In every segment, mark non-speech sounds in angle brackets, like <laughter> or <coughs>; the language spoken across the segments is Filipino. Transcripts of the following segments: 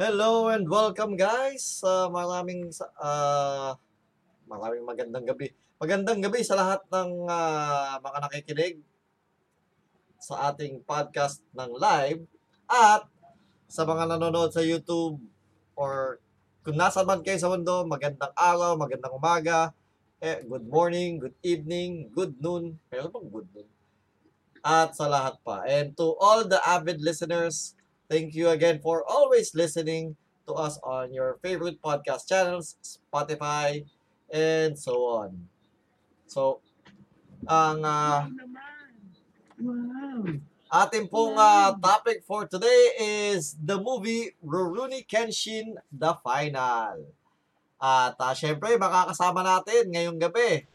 Hello and welcome guys. Uh, maraming ah, maraming magandang gabi. Magandang gabi sa lahat ng ah, mga nakikinig sa ating podcast ng live at sa mga nanonood sa YouTube or kung nasa man kayo sa mundo, magandang araw, magandang umaga, eh, good morning, good evening, good noon. Meron bang good noon? At sa lahat pa. And to all the avid listeners, Thank you again for always listening to us on your favorite podcast channels, Spotify, and so on. So, ang ah, ating pong ah, topic for today is the movie Rurouni Kenshin The Final. At ah, syempre, makakasama natin ngayong gabi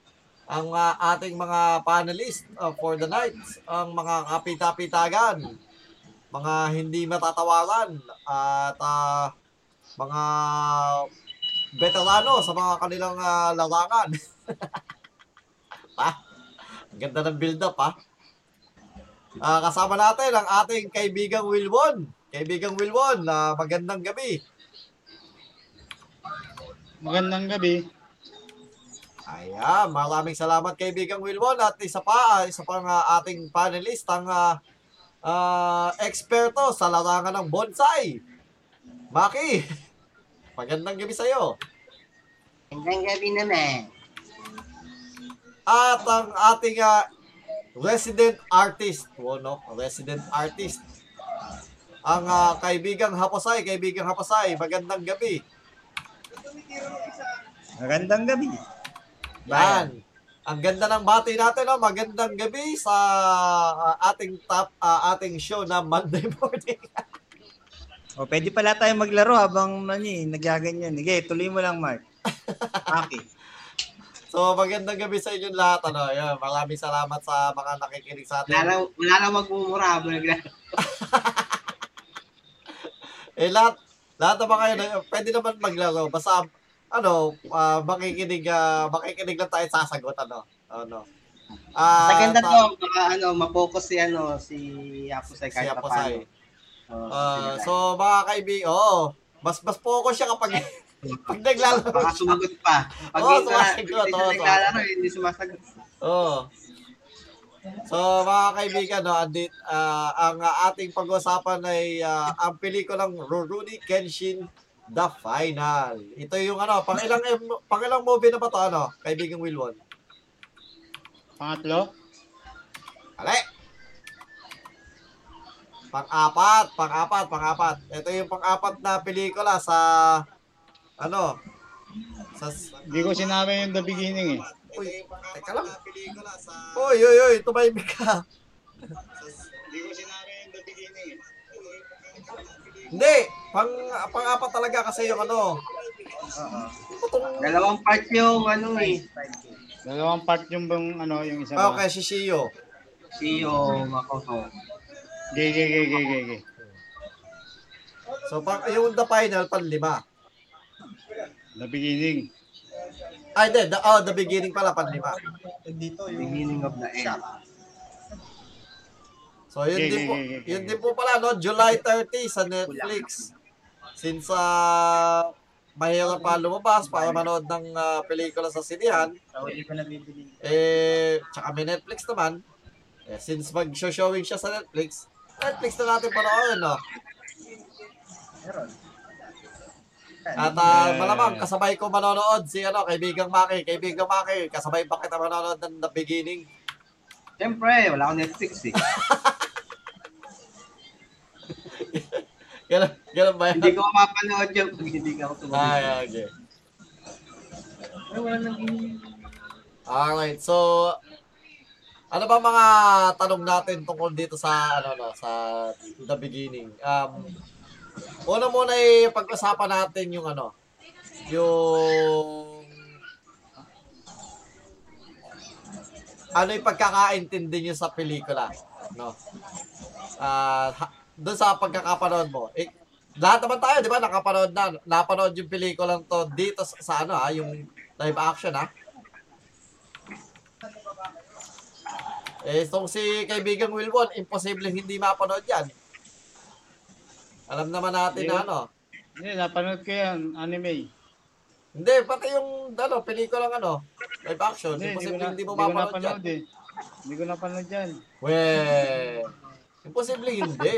ang ah, ating mga panelists ah, for the night, ang mga kapita-pitagan, mga hindi matatawaran at ah, mga veterano sa mga kanilang ah, larangan. <laughs> pa? Ang ganda ng build-up, ha? Ah, kasama natin ang ating kaibigang Wilwon. Kaibigang Wilwon, na magandang gabi. Magandang gabi. Ayan, maraming salamat kaibigang Wilwon at isa pa, ah, isa pang ah, ating panelist, ang ah, ah, eksperto sa larangan ng bonsai. Maki, magandang gabi sa'yo. Hanggang gabi naman. At ang ating ah, resident artist, oh, no? resident artist, ang ah, kaibigang Haposay, kaibigang Haposay, magandang gabi. Magandang gabi. Yan. Ang ganda ng bati natin, no? magandang gabi sa ah, ating top, ah, ating show na Monday <laughs> morning. O, pwede pala tayo maglaro habang ano eh, nagyaganyan. Sige, tuloy mo lang, Mark. Okay. <laughs> So, magandang gabi sa inyong lahat. Ano, yan. Maraming salamat sa mga nakikinig sa Wala atin. lang, wala lang magmumura habang naglaro. <laughs> Eh, lahat, lahat naman kayo, na- pwede naman maglaro. Basta, ano, ah, makikinig, ah, makikinig lang tayo sasagot, ano. Ano. Ah, Sa ganda to, baka ano, mapokus si ano, si Apusay Si kahit paano. Oh, Ah, sige. so, mga kaibigan, oo. Mas, mas focus siya kapag, <laughs> pag naglalaro baka sumagot pa. Pag na- sumasagot, hindi siya naglalaro, hindi sumasagot. Oo. So, mga kaibigan, no, andit, ah, ang ah, ating pag-usapan ay ah, ang pelikulang Rurouni Kenshin The Final. Ito yung ano, pang ilang, pang ilang movie na ba to, ano, kaibigang Wilwon? Pangatlo? Ale! Pang-apat, pang-apat, pang-apat. Ito yung pang-apat na pelikula sa, ano, sa, Hindi ko sinabi yung the beginning eh. uy, teka lang. Uy, uy, uy, tumahimik ka. Hindi ko sinabi Hindi, pang, pang-apat talaga kasi yung ano, itong, Dalawang part yung ano eh. Dalawang part yung bang ano, yung isa Ah, ba? okay, si Shio. Si o Makoto. Gay, gay, gay, gay, gay, gay. So, pang, yung the final, pan lima. The beginning. Ay, hindi, the, oh, the beginning pala, pan lima. Beginning of the end. So, yun Okay, din po, okay, okay, okay. yun din po pala, no, July 30 sa Netflix. Since, ah, mahirap pa lumabas para manood ng ah, pelikula sa ko nabibili. eh, tsaka may Netflix naman. Eh, since mag-showing siya sa Netflix, Netflix na natin panoorin, no? At ah, Yeah. malamang kasabay ko manonood si ano, kaibigang Maki, kaibigang Maki, kasabay ba kita manonood ng The Beginning? Siyempre, wala akong Netflix eh. <laughs> Ganun, ganun ba yan? hindi ko mapanood yun pag hindi ka ako tumagal. Ay, okay. Ay, wala nang Alright, so ano ba mga tanong natin tungkol dito sa ano no, sa The Beginning? Um una muna ay pag-usapan natin yung ano, yung ano yung pagkakaintindi niyo sa pelikula, no? Ah, ha- doon sa pagkakapanood mo. Eh, lahat naman tayo, di ba, nakapanood na, napanood yung pelikulang to dito sa, sa ano ha, yung live action ha. Eh, itong si kaibigang Wilwon, imposible hindi mapanood yan. Alam naman natin na ano. Hindi, napanood ko yan, anime. Hindi, pati yung, ano, pelikulang ano, live action. Hindi, Imposible hindi mo mapanood yan. eh. Hindi ko napanood yan. We, imposible hindi.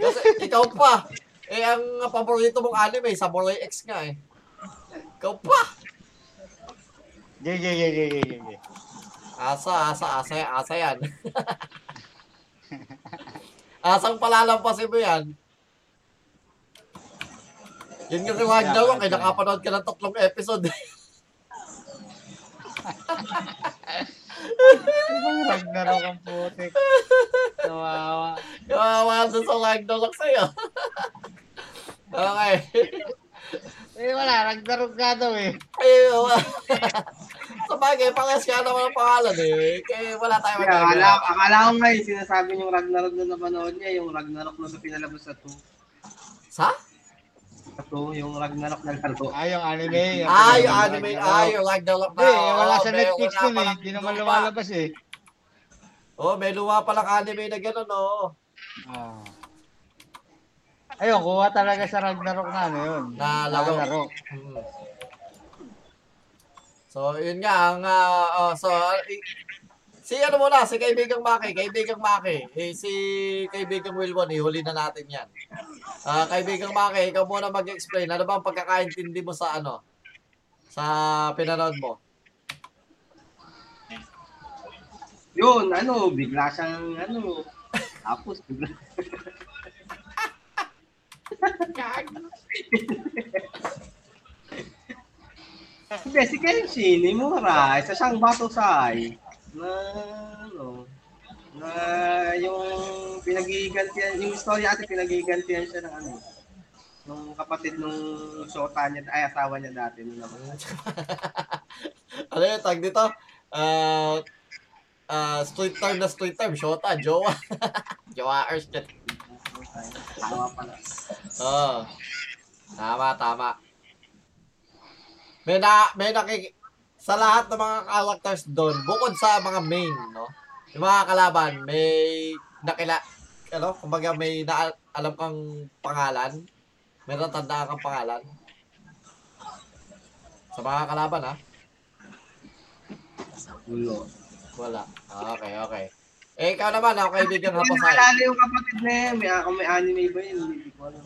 Kasi ikaw pa. Eh, ang paborito mong anime, Samurai X nga eh. Ikaw pa. Gege, gege, gege, gege. Asa, asa, asa, asa yan. <laughs> Asang palalampasin mo yan. Yun yung reward daw, kaya nakapanood ka ng tatlong episode. Ibang Ragnarok ang putik. Kawawa. Kawawa doon sa Ragnarok sa'yo. okay. Eh wala, Ragnarok nga daw eh. Ayun. sa bagay, pangas ka naman ang pangalan eh. Kaya wala Kaya akala, magagawa. akala ko nga yung sinasabi yung Ragnarok na napanood niya, yung Ragnarok na sa pinalabas sa 2. Sa? Sa 2, yung Ragnarok na laro. Ah, yung anime. Ah, yung anime. Ah, yung Ragnarok na. Hindi, wala Oo, sa may- Netflix wala dun eh. Hindi naman luma. lumalabas eh. Oh, may luma palang anime na gano'n, oo. Ah. Ayun, kuha talaga sa Ragnarok na ano yun. Na laro. Ragnarok. Hmm. So, yun nga, ang, ah, oh, so, si ano muna, si kaibigang Maki, kaibigang Maki, eh, si kaibigang Wilwon, ihuli na natin yan. Ah, kaibigang Maki, ikaw muna mag-explain, ano ba ang pagkakaintindi mo sa ano, sa pinanood mo? Yun, ano, bigla siyang, ano, tapos bigla. <laughs> Hindi, si Kenshin, Imura, isa siyang Batosai na, ano, na yung pinagigantihan, yung istorya ate pinagigantihan siya ng ano, nung kapatid nung shota niya, ay asawa niya dati. Nung naman. <laughs> ano yung tag dito? Ah, ah, street time na street time, shota, jowa. <laughs> jowa ers dyan. Asawa pala. Oo. Tama, tama. May na, may nakik... Sa lahat ng mga characters doon, bukod sa mga main, no? Yung mga kalaban, may nakila... Ano? Kumbaga may na, alam kang pangalan. May natandaan kang pangalan. Sa mga kalaban, ha? Ulo. Wala. Ah, Okay, okay. Eh, ikaw naman, ako kaibigan Hindi Hapasay. naalala yung kapatid na yan. May, kung may anime ba yun? Hindi ko alam.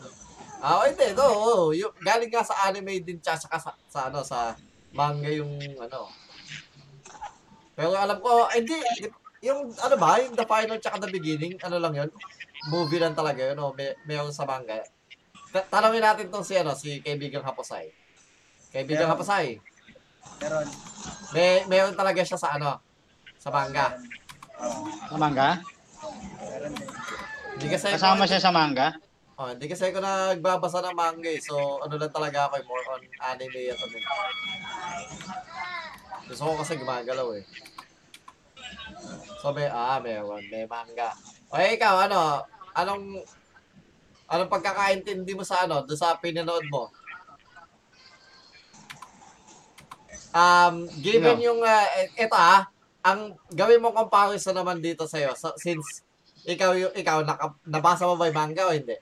Ah, hindi, no. oo. Yung, galing nga sa anime din tsaka sa, sa, sa, ano, sa manga yung ano. Pero alam ko, eh, hindi, yung ano ba, yung The Final tsaka The Beginning, ano lang yun? Movie lang talaga yun, o may, mayroon sa manga. Ta- tanongin natin tong si, ano, si kaibigang Hapasay. Kaibigang Meron. Hapasay, Meron. may, mayroon talaga siya sa ano, sa manga. Sa manga? Meron. Hindi kasi Kasama siya sa manga? Oh, hindi kasi ako nagbabasa ng manga eh. So, ano lang talaga ako eh, more on anime at ano. Gusto ko kasi gumagalaw eh. So, may, ah, meron, may manga. O, eh, ikaw, ano, anong, anong pagkakaintindi mo sa ano, doon sa pinanood mo? Um, given No. yung, uh, ito ah, ang gawin mo comparison naman dito sa'yo, so, since ikaw, yung, ikaw, naka, nabasa mo ba yung manga o hindi?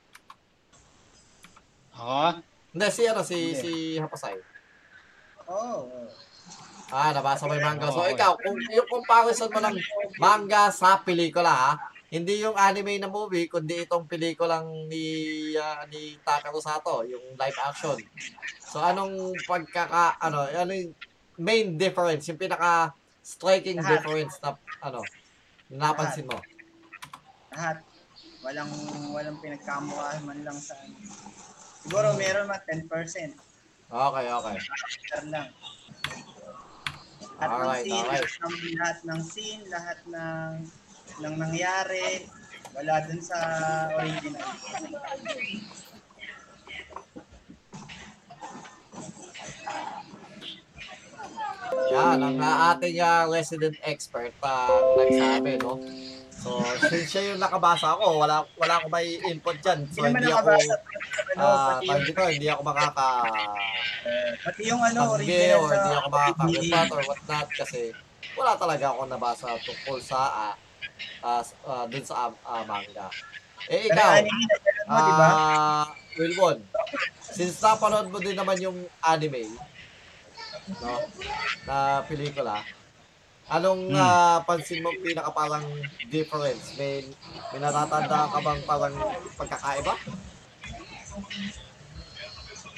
Ako? Hindi, si ano, si, Hindi. si Hapasay. Oo. oo. Ah, nabasa mo yung manga. So, ikaw, kung yung comparison mo ng manga sa pelikula, ha? Hindi yung anime na movie, kundi itong pelikulang ni, ah, ni Takaru Sato, yung live action. So, anong pagkaka, ano, ano yung main difference, yung pinaka striking Lahat. difference na, ano, napansin mo? Lahat. Walang walang pinagkamukha man lang sa. Siguro meron man 10%. Okay, okay. Lang. Alright, ng scene, alright. lahat ng, lahat ng scene, lahat ng ng nangyari, wala dun sa original. Yan, ang uh, ating ah, resident expert pa nagsabi, no? So, since siya yung nakabasa ako, wala wala akong may input dyan. So, Hindi hindi ako. Ano, ah, tawag yung, dito, hindi ako makaka pati yung ano, original or hindi ako makaka-report or what not kasi wala talaga ako nabasa tungkol sa s- ah, dun sa ah, manga. Eh, ikaw, ah, Wilbon, since napanood mo din naman yung anime, no, na pelikula, anong Hmm. ah, pansin mo pinaka parang difference? May, may natatandaan ka bang parang pagkakaiba?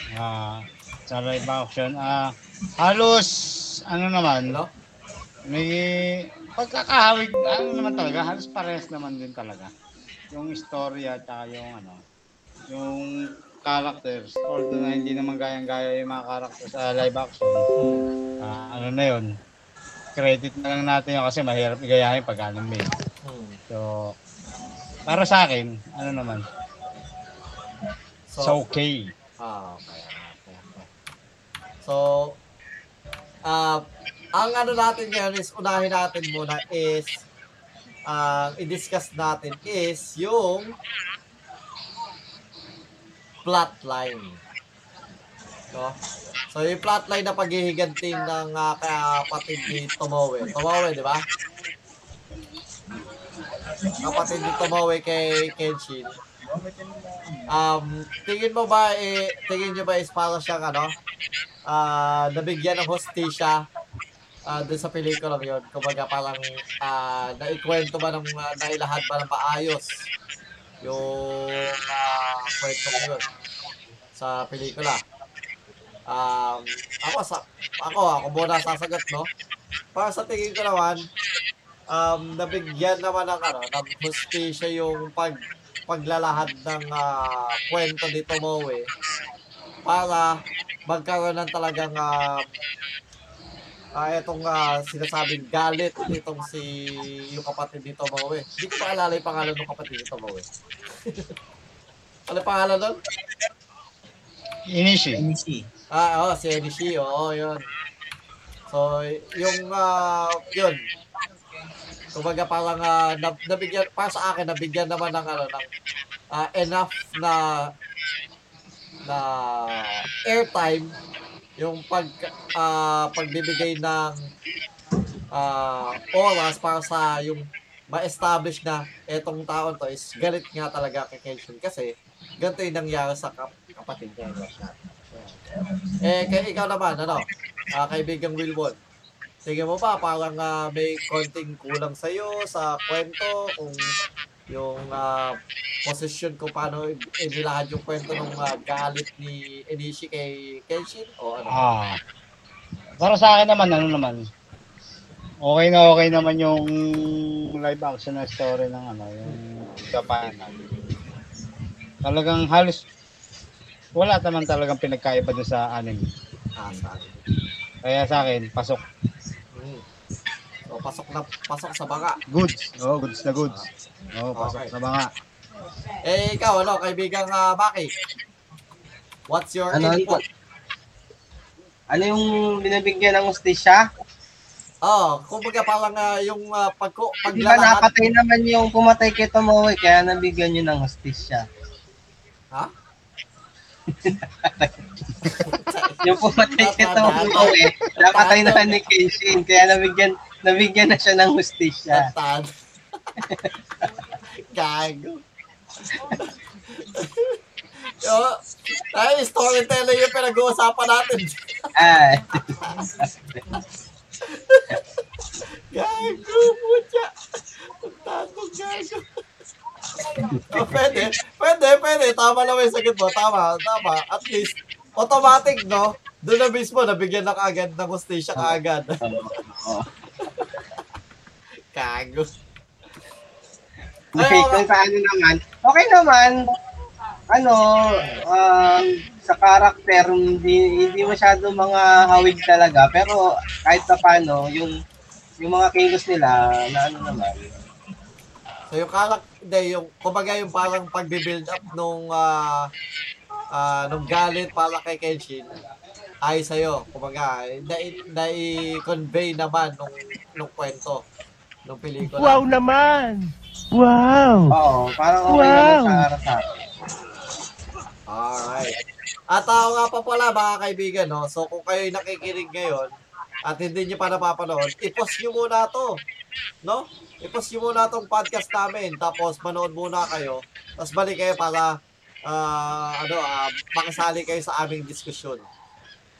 Ah, sa live action, ah, halos, ano naman, Ano? may pagkakahawig, ano naman talaga, halos parehas naman din talaga. Yung istorya at yung ano, yung characters, although na hindi naman gayang-gaya yung mga characters sa live action, ah, ano na yun, credit na lang natin yun kasi mahirap igayahin pag anime. Hmm. So, para sa akin, ano naman, So, it's okay. Ah, okay. okay, okay. So, ah, ang ano natin ngayon is, unahin natin muna is, ang i-discuss natin is yung plotline. No? So, yung plotline na paghihiganting ng uh, kapatid ni Tomoe. Tomoe, di ba? Kapatid ni Tomoe kay Kenshin. Um, tingin mo ba, eh, tingin nyo ba is para siyang ano, ah, nabigyan ng hostisya ah, dun sa pelikula yun? Kumbaga parang ah, naikwento ba ng, uh, nailahad ba ng maayos yung uh, kwento yun sa pelikula? Um, ako sa ako ako muna sasagot no. Para sa tingin ko naman um nabigyan naman ng ano, ng hostisya yung pag paglalahad ng ah, kwento ni Tomoe para magkaroon ng talagang ah ah, etong ah, sinasabing galit nitong si yung kapatid ni Tomoe. Hindi ko pa alala yung pangalan ng kapatid ni Tomoe. <laughs> ano pangalan nun? Inishi. NEC. Ah, oh, si Enishi, oo, yun. So, yung, ah, yun. Kumbaga parang ah, nab- nabigyan, para sa akin, nabigyan naman ng, ano, ng ah, enough na na airtime yung pag ah, pagbibigay ng ah, oras para sa yung ma-establish na etong taon to is galit nga talaga kay Kenshin kasi ganito yung nangyari sa kap- kapatid niya. Eh, kay ikaw naman, ano, ah, kaibigang Wilbon, tingin mo ba parang ah, may konting kulang sa'yo sa kwento kung yung ah, posisyon kung paano inilahad yung kwento ng ah, galit ni Enishi kay Kenshin o ano? Ah. Para sa akin naman, ano naman, okay na okay naman yung live action na story ng ano, yung Japan. Talagang halos wala naman talagang pinagkaiba dun sa anime. Ah, sa akin. Kaya sa akin, pasok. Mm. So, pasok na pasok sa baka. Goods. Oh, goods na goods. Oh, pasok Okay. sa mga. Eh, ikaw, ano, kaibigang uh, Maki? What's your Ano, input? Ano yung binibigyan ng ustisya? Oh, kumbaga parang ah, yung uh, pag Di ba paglalahad. napatay naman yung pumatay kay Tomoe, kaya nabigyan nyo ng hostisya. Ha? <laughs> Yung pumatay kay Tomoe, napatay na ni Kenshin, kaya nabigyan nabigyan na siya ng hostisya. Tantad. <laughs> Gago. Yo, ay, storyteller yung pinag-uusapan natin. Ay, <laughs> Gago, putya. Tantad, gago. Oh, pwede, pwede, pwede. Tama naman yung sagot mo. Tama, tama. At least, automatic, no? Doon na mismo, nabigyan na kaagad ng hostisya kaagad. oo. Gago. Okay, kung paano naman, okay naman, ano, um, sa karakter, hindi, hindi masyado mga hawig talaga, pero kahit pa paano, yung, yung mga kilos nila, na ano naman, So yung hindi, yung, kumbaga yung parang pagbe-build up nung, ah, ah, nung galit para kay Kenshin, ay sa'yo. Kumbaga, nai-convey naman nung, nung kwento, nung pelikula. Wow naman! Wow! oo, parang okay Wow. naman sa para sa akin. Alright. At ako nga pa pala, mga kaibigan, no? So kung kayo'y nakikinig ngayon, at hindi nyo pa napapanood, i-post nyo muna to. No? i-pause nyo muna itong podcast namin, tapos manood muna kayo, tapos balik kayo para, ah, ano, ah, makisali kayo sa aming diskusyon.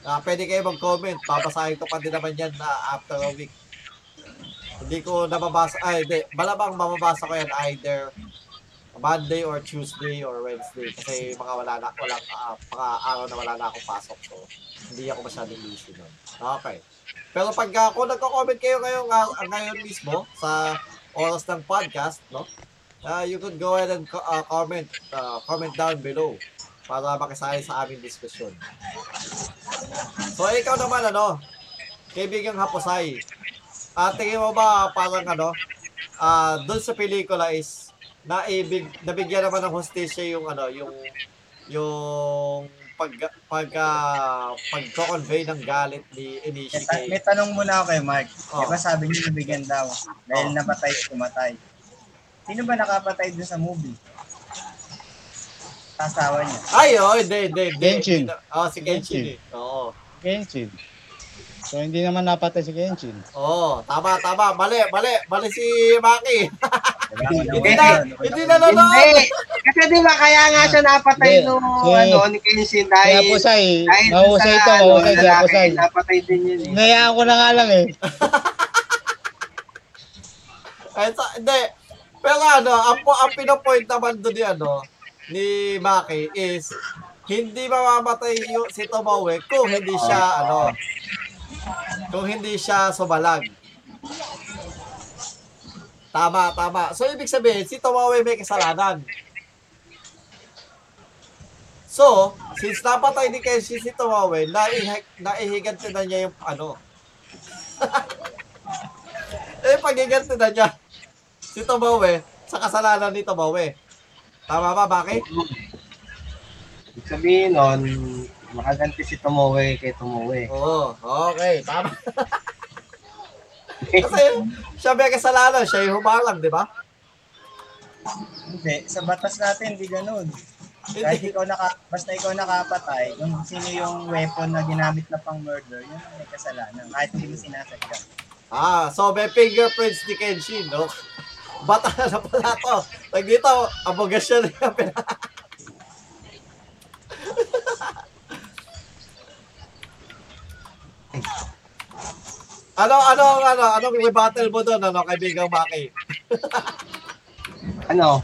Ah, pwede kayo mag-comment, babasahin ko pa din naman yan na after a week. Hindi ko nababasa, ay, hindi, malamang mababasa ko yan either Monday or Tuesday or Wednesday kasi mga wala na, walang, ah, mga araw na wala na akong pasok. So, hindi ako masyadong busy nun. Okay. Pero pag uh, kung nagko-comment kayo ngayon, uh, ngayon mismo sa oras ng podcast, no? Uh, you could go ahead and co- uh, comment uh, comment down below para makisali sa aming diskusyon. So, ikaw naman, ano, kaibigang Haposay, ah tingin mo ba parang ano, ah doon sa pelikula is naibig nabigyan naman ng hostisya yung ano, yung yung pag pag uh, pag-convey ng galit ni Inishi May, ta- kay may tanong muna ako kay Mark. Oh. Di ba sabi niyo nabigyan daw dahil Oh. napatay at pumatay. Sino ba nakapatay dun sa movie? Kasawa niya. Ay, oh, hindi, hindi, hindi. Genshin. Oh, si Genshin. Genshin. eh. Oo. Genshin. So, hindi naman napatay si Genshin. Oo, tama, tama. Mali, mali, mali si Maki. Hindi na, hindi na nanonood. Hindi. Kasi di ba kaya nga siya napatay Hindi. nung Si- ano, ni Kenshin Kaya dahil po say, dahil dun mahusay sa, ito, ano, mahusay ako lalaki, say. Napatay din yun eh. Ngayaan ko na nga lang eh. <laughs> Ay, sa, hindi. Pero ano, ang, po- ang pinopoint naman doon ni ano, ni Maki is, hindi mamamatay yung, si Tomoe kung hindi siya, ano, kung hindi siya sumalag. Tama, tama. So, ibig sabihin, si Tomoe may kasalanan. So, since napatay ni Kenshi si Tomoe, naihig, naihiganti na niya yung ano. <laughs> eh, pagiganti na niya si Tomoe sa kasalanan ni Tomoe. Tama ba, Baki? Ibig sabihin nun, makaganti si Tomoe kay Tomoe. Oo, okay, tama. Kasi siya may kasalanan, siya yung humarang, di ba? Hindi, sa batas natin, hindi ganun. Kahit ikaw naka, basta ikaw nakapatay, kung sino yung weapon na ginamit na pang murder, yun ang may kasalanan. Kahit hindi mo sinasadya. Ah, so may fingerprints ni Kenshin, no? Bata na pala to. Tag dito, abogasyon na yung Ano, ano, ano, anong rebuttal mo doon, ano, kaibigang Maki? <laughs> Ano?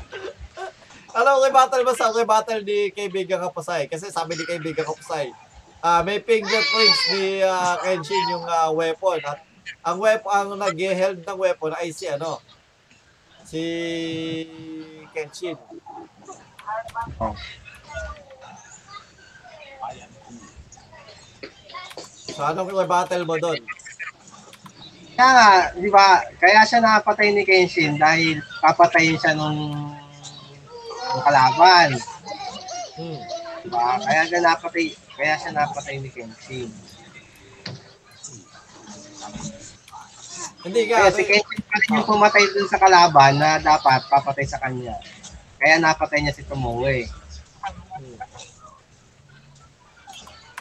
Anong rebuttal mo sa rebuttal ni kaibigang Kapusay? Kasi sabi ni kaibigang Kapusay, ah may fingerprints ni ah, Kenshin yung ah, weapon. At ang weapon, ang nag-held ng weapon ay si ano, si Kenshin. Oh. So, anong rebuttal mo doon? Kaya nga, di ba, kaya siya napatay ni Kenshin dahil papatayin siya nung, nung kalaban. Hmm. Di ba? Kaya siya napatay, kaya siya napatay ni Kenshin. Hindi ka, Kaya si Kenshin pa rin yung pumatay dun sa kalaban na dapat papatay sa kanya. Kaya napatay niya si Tomoe. Hmm.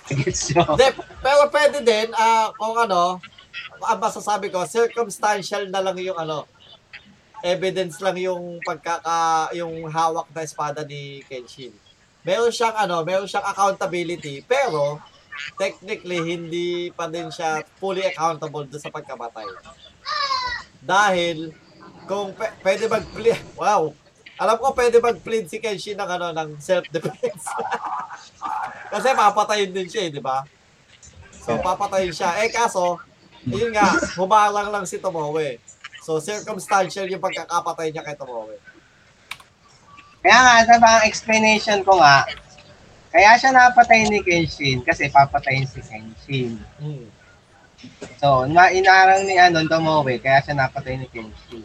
Gets nyo? Hindi, pero pwede din, ah kung ano, ang masasabi ko, circumstantial na lang yung ano, evidence lang yung pagkaka, yung hawak na espada ni Kenshin. Meron siyang ano, meron siyang accountability, pero technically hindi pa din siya fully accountable doon sa pagkamatay. Dahil kung pe- pwede mag-plead, <laughs> wow, alam ko pwede mag-plead si Kenshin ng ano ng self-defense. <laughs> Kasi papatayin din siya, eh, di ba? So papatayin siya. Eh kaso, yun nga, humarang lang si Tomoe. So circumstantial yung pagkakapatay niya kay Tomoe. Kaya nga, sa ang explanation ko nga, kaya siya napatay ni Kenshin kasi papatayin si Kenshin. Hmm. So, na inarang ni ano, Tomoe, kaya siya napatay ni Kenshin.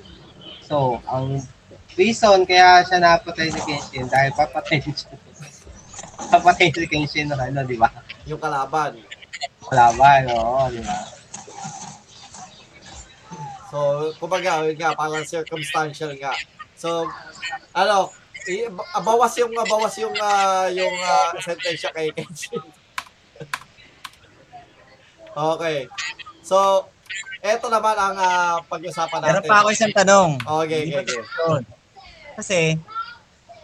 So, ang reason kaya siya napatay ni Kenshin dahil papatayin <laughs> siya. papatayin si Kenshin ng ano, di ba? Yung kalaban. Laban, oo, di ba? So, kumbaga, yun nga, parang circumstantial nga. So, ano, i- bawas yung bawas yung ah, yung ah, sentensya kay <laughs> Kenshin. okay. So, Ito naman ang ah, pag-usapan natin. Meron pa ako isang tanong. Okay, okay, pa okay. Kasi,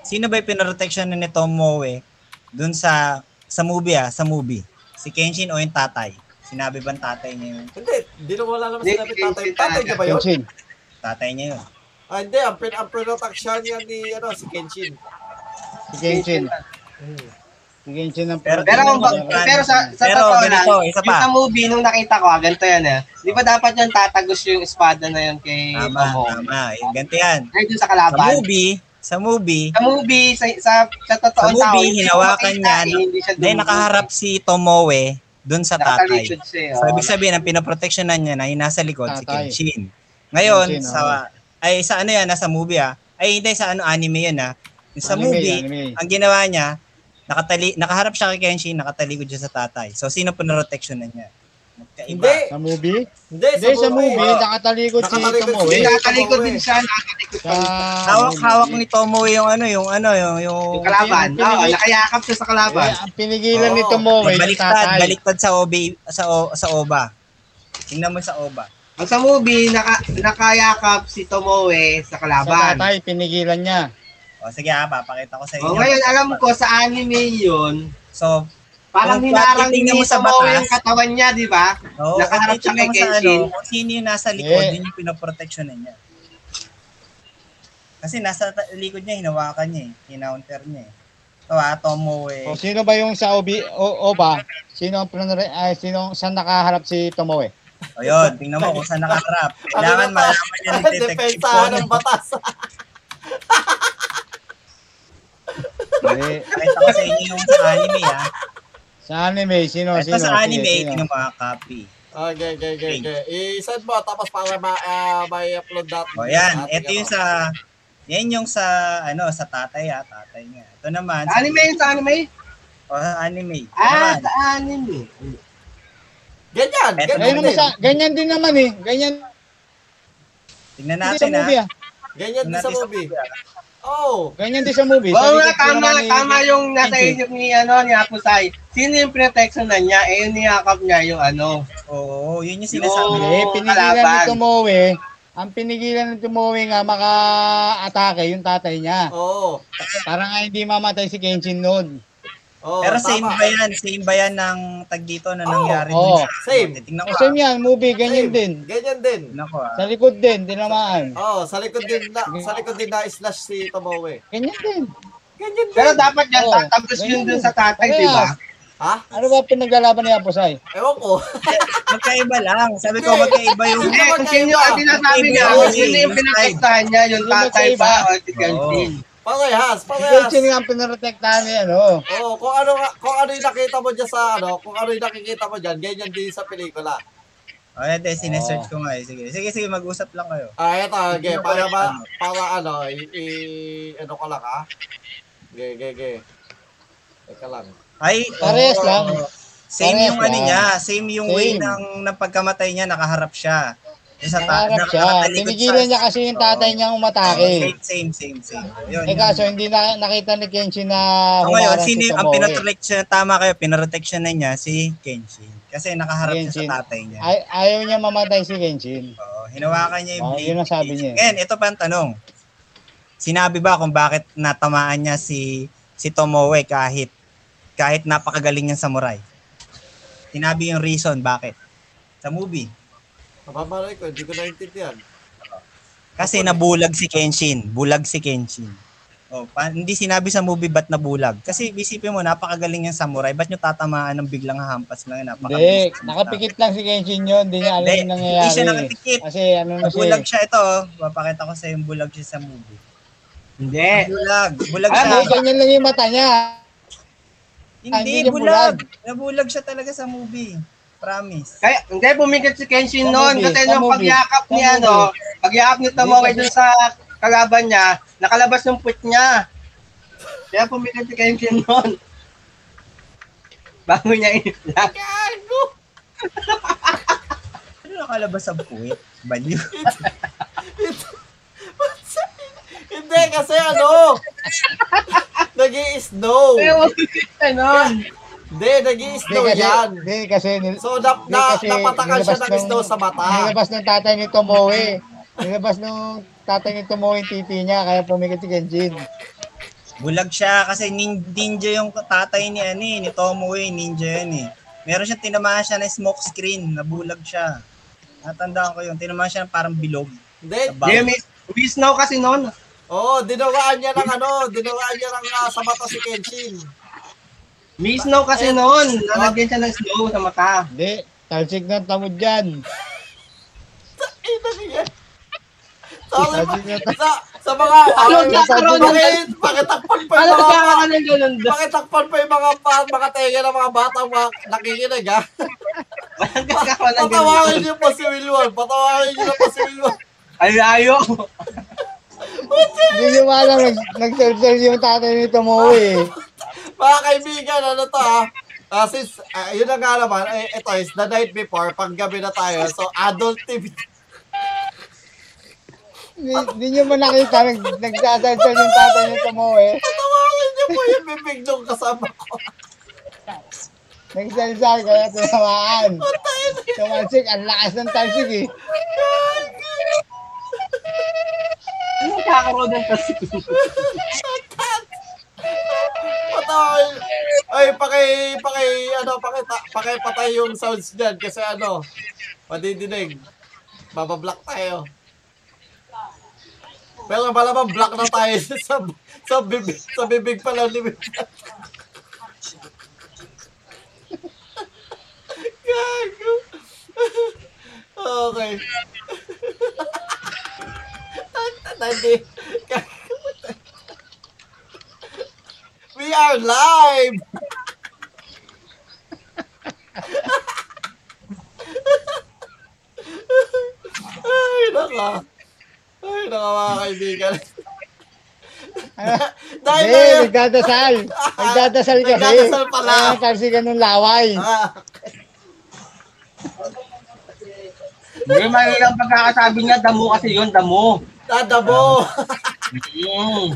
sino ba yung pinrotection ni Tom Moe dun sa sa movie ah, sa movie? Si Kenshin o yung tatay? Sinabi ba tatay niya yun? Hindi, hindi na wala naman sinabi tatay. Tatay niya ba yun? Kenshin. Tatay niya yun. Ah, hindi, ang, pin ang niya ni, ano, si Kenshin. Si Kenshin. Hmm. Si Kenshin ang Pero- Pero, Pero- pero sa, sa Pero totoo lang, ganito, isa yung pa. sa movie, nung nakita ko, ah, ganito yan eh. Di ba dapat yan tatagos yung espada na yun kay Tama, Tomo? tama. Yung ganito yan. Ay, dun sa Sa kalaban. movie, sa movie, Sa movie, sa, sa, sa sa totoong tao, movie, hindi hinawakan niya, eh, hindi siya hindi nakaharap si Tomoe dun sa tatay. Siya. So, oh. ibig sabihin, ang pinoproteksyonan niya na yung nasa likod, si Tatay. Kenshin. Ngayon, Kenshin, sa, ay, sa ano yan, nasa movie ah. Ay, hindi, sa ano, anime yun ah. Sa Anime, movie, anime. ang ginawa niya, nakatali, nakaharap siya kay Kenshin, nakatalikod siya sa tatay. So, sino pinoproteksyonan niya? Magkaiba. Hindi, Sa movie? hindi, Hindi, sa movie, ah, nakatalikod si Tomoe. si- Nakatalikod din siya, nakatalikod Sa. Hawak-hawak ni Tomoe yung ano, yung ano, yung, yung, Yung kalaban. Oo, nakayakap siya sa kalaban. Eh, ang pinigilan Oo. ni Tomoe, baliktad, tatay. baliktad sa OB, sa, o, sa OBA. Tingnan mo sa OBA. Ang sa movie, naka, nakayakap si Tomoe sa Sa kalaban. tatay, pinigilan niya. O, sige ha, papakita ko sa O inyo. ngayon, alam ko sa anime yun, So, parang hinarang ni mo sa batas- yung katawan niya, di ba? Oo, Nakaharap siya kay Kenshin. ano, kung sino yung nasa likod, Eh. yun yung pinoproteksyonan niya. Kasi nasa likod niya, hinawakan niya eh. Hinounter niya eh. Ito ah, Tomoe. O sino ba yung sa Obi, o, Oba? Sino ang ay, sino saan nakaharap si Tomoe? O yun, tingnan mo kung saan nakaharap. Kailangan Ano ba? malaman niya ni Detective Depensahan ng batas. <laughs> Eh, Pakita ko sa inyo yung sa anime ah. sa anime, sino? Ito sino? sa anime, sino? mo ah, copy. Okay, okay, okay, okay. I-send mo, tapos para ma, ah, may upload natin. O yan, ito yung sa, yan yung sa, ano, sa tatay ah, tatay niya. Ito naman, Sa anime sa anime? O, sa anime. Ito Ah, naman. sa anime. Ganyan, ganyan Ganyan, din. sa, ganyan din naman eh. Ganyan Tingnan din sa natin movie ah. Ganyan din sa movie. Oh, Ganyan din sa movie. Oo nga, tama, ni- tama yung nasa isip ni, ano, ni Apusay. Sino yung protection na niya? Eh, yung niyakap niya yung ano. Oo, yun yung sinasabi. Oo. Eh, pinigilan ni kalaban. Tomoe. Ang pinigilan ni Tomoe nga maka-atake yung tatay niya. oo. Para nga hindi mamatay si Kenshin noon. Oh, Pero same tama. ba yan? Same ba yan ng tag dito na Oo, nangyari oo. dun sa... Same. Tingnan ko Kasi ah. yan, movie, ganyan Same. din. Ganyan din. Tingnan ko ah. Sa likod din, tinamaan. Oh, sa likod din na, sa likod din na slash si Tomoe. Ganyan din. Ganyan din. Pero dapat yan, Oo. tatagos yun dun din. sa tatay, Kaya, di ba? Ha? Ano ba pinaglalaban ni Aposay? Ewan ko. <laughs> Magkaiba lang. Sabi ko magkaiba yung... Eh, kung sino ang sinasabi niya, Oo, kung sino yung pinotektahan niya, yung tatay ba o si. Parehas, Si parehas. Kenshin nga ang pinarotektahan ni ano. Oh, kung ano kung ano yung nakita mo diyan sa ano, kung ano yung nakikita mo diyan, ganyan din sa pelikula. O, oh, ito, sinesearch ko nga eh. Sige, sige, sige, mag-usap lang kayo. Ah, eto, okay, para ma, para ano, i, i- ano ko lang ha. Okay, okay, okay. Teka lang. Ay, Parehas oo. lang. Same Parehas yung ano lang. niya, same yung way Same. ng, ng pagkamatay niya, nakaharap siya. Yung sa ta- Nakaharap siya. Pinigilan niya kasi yung tatay niya umatake. Same, same, same, same. Yun, Eh yun. kaso hindi na nakita ni Kenshin na So ngayon, sino si yung ang Tomoe. pinoprotection, tama kayo, pinoprotection na niya si Kenshin. Kasi nakaharap siya Kenshin. sa tatay niya. Ay, ayaw niya mamatay si Kenshin. Oo, hinawakan niya yung Oo, blade. yun ang sabi niya. Ngayon, ito pa ang tanong. Sinabi ba kung bakit natamaan niya si si Tomoe kahit kahit napakagaling niyang samurai? Sinabi yung reason bakit? Sa movie. Mababalay ko, hindi ko naintindihan. Kasi nabulag si Kenshin. Bulag si Kenshin. Oh, pa- hindi sinabi sa movie ba't nabulag. Kasi isipin mo, napakagaling yung samurai. Ba't nyo tatamaan ng biglang hahampas lang? Hindi, Napakabilis nakapikit lang si Kenshin yun. Hindi niya alam Hindi, yung Hindi nangyayari. siya nakapikit. Kasi ano na siya. Bulag eh. siya ito. oh. Papakita ko sa yung bulag siya sa movie. Hindi. Bulag. Bulag Ah, siya. Hindi, ganyan lang yung mata niya. Hindi, hindi niya bulag. Nabulag siya talaga sa movie. Promise. Kaya, hindi, pumikit si Kenshin noon. Kasi nung pagyakap sa ni movie. ano, pagyakap ni Tomoe Hindi, dun sa kalaban niya, nakalabas yung put niya. Kaya pumikit si Kenshin noon. Bago niya i-flash. <laughs> Ano nakalabas sa puwit? Baliw. <laughs> Hindi, kasi ano, nag snow Siya. Hindi, nag-i-snow yan. hindi kasi, nil- So, na, na, kasi napatakan siya ng snow sa mata. nilabas ng tatay ni Tomoe. nilabas nung tatay ni Tomoe yung titi niya, kaya pumikit si Kenjin. Bulag siya kasi nin- ninja yung tatay ni ano eh, ni Tomoe, ninja yan eh. Meron siyang tinamaan siya ng smoke screen, nabulag siya. Natandaan ko yun, tinamaan siya ng parang bilog. Hindi. Hindi, may, may snow kasi noon. Oo, oh, dinawaan niya ng ano, dinawaan niya ng ah, sa mata si Kenshin. May snow kasi noon. Nalagyan siya ng snow sa mata. Hindi, talsik ng tamod dyan. Ina niya. Sa, sa mga, Ano, ano, nagkakaroon ng- bakit, pakitakpan pa Ano yung mga, nagkakaroon ng ganun? pakitakpan pa yung mga, pa- mga tenga ng mga batang mga nakikinig, ha? Ganun. niyo pa si Wilwon, patawagin niyo na pa si Wilwon. Ay, ayo. Hindi niyo alam, nag, nag-serve yung tatay ni Tomoe eh. Mga kaibigan, ano to ha? Ah, since, ah, yun na nga naman, eh, ito is the night before, pag gabi na tayo, so adult TV. Hindi niyo man nakita, nag, nagsasalsal yung tatay ni Tomoe. Patawagin niyo po yung bibig nung kasama ko. Nagsalsal kaya tinamaan. Tumalsik, ang lakas ng talsik eh. Ano nagkakaroon ng kasi? Patawagin. Ay, pakay, pakay, ano, pakay, pakay patay yung sounds dyan kasi ano, madidinig. Babablock tayo. Pero malamang block na tayo <laughs> sa, sa bibig, sa bibig pala ni Gago. <laughs> okay. <laughs> Nandi. We are live! Ay, naka. Ay, naka mga kaibigan. <laughs> Dahil Hindi, na yun. nagdadasal. <laughs> Nagdadasal kasi. Nagdadasal pala. Kaya talsikan ng laway. Ah, Hindi, ang pagkakasabi niya, damo kasi yun, damo. dadabo. <laughs> Mm.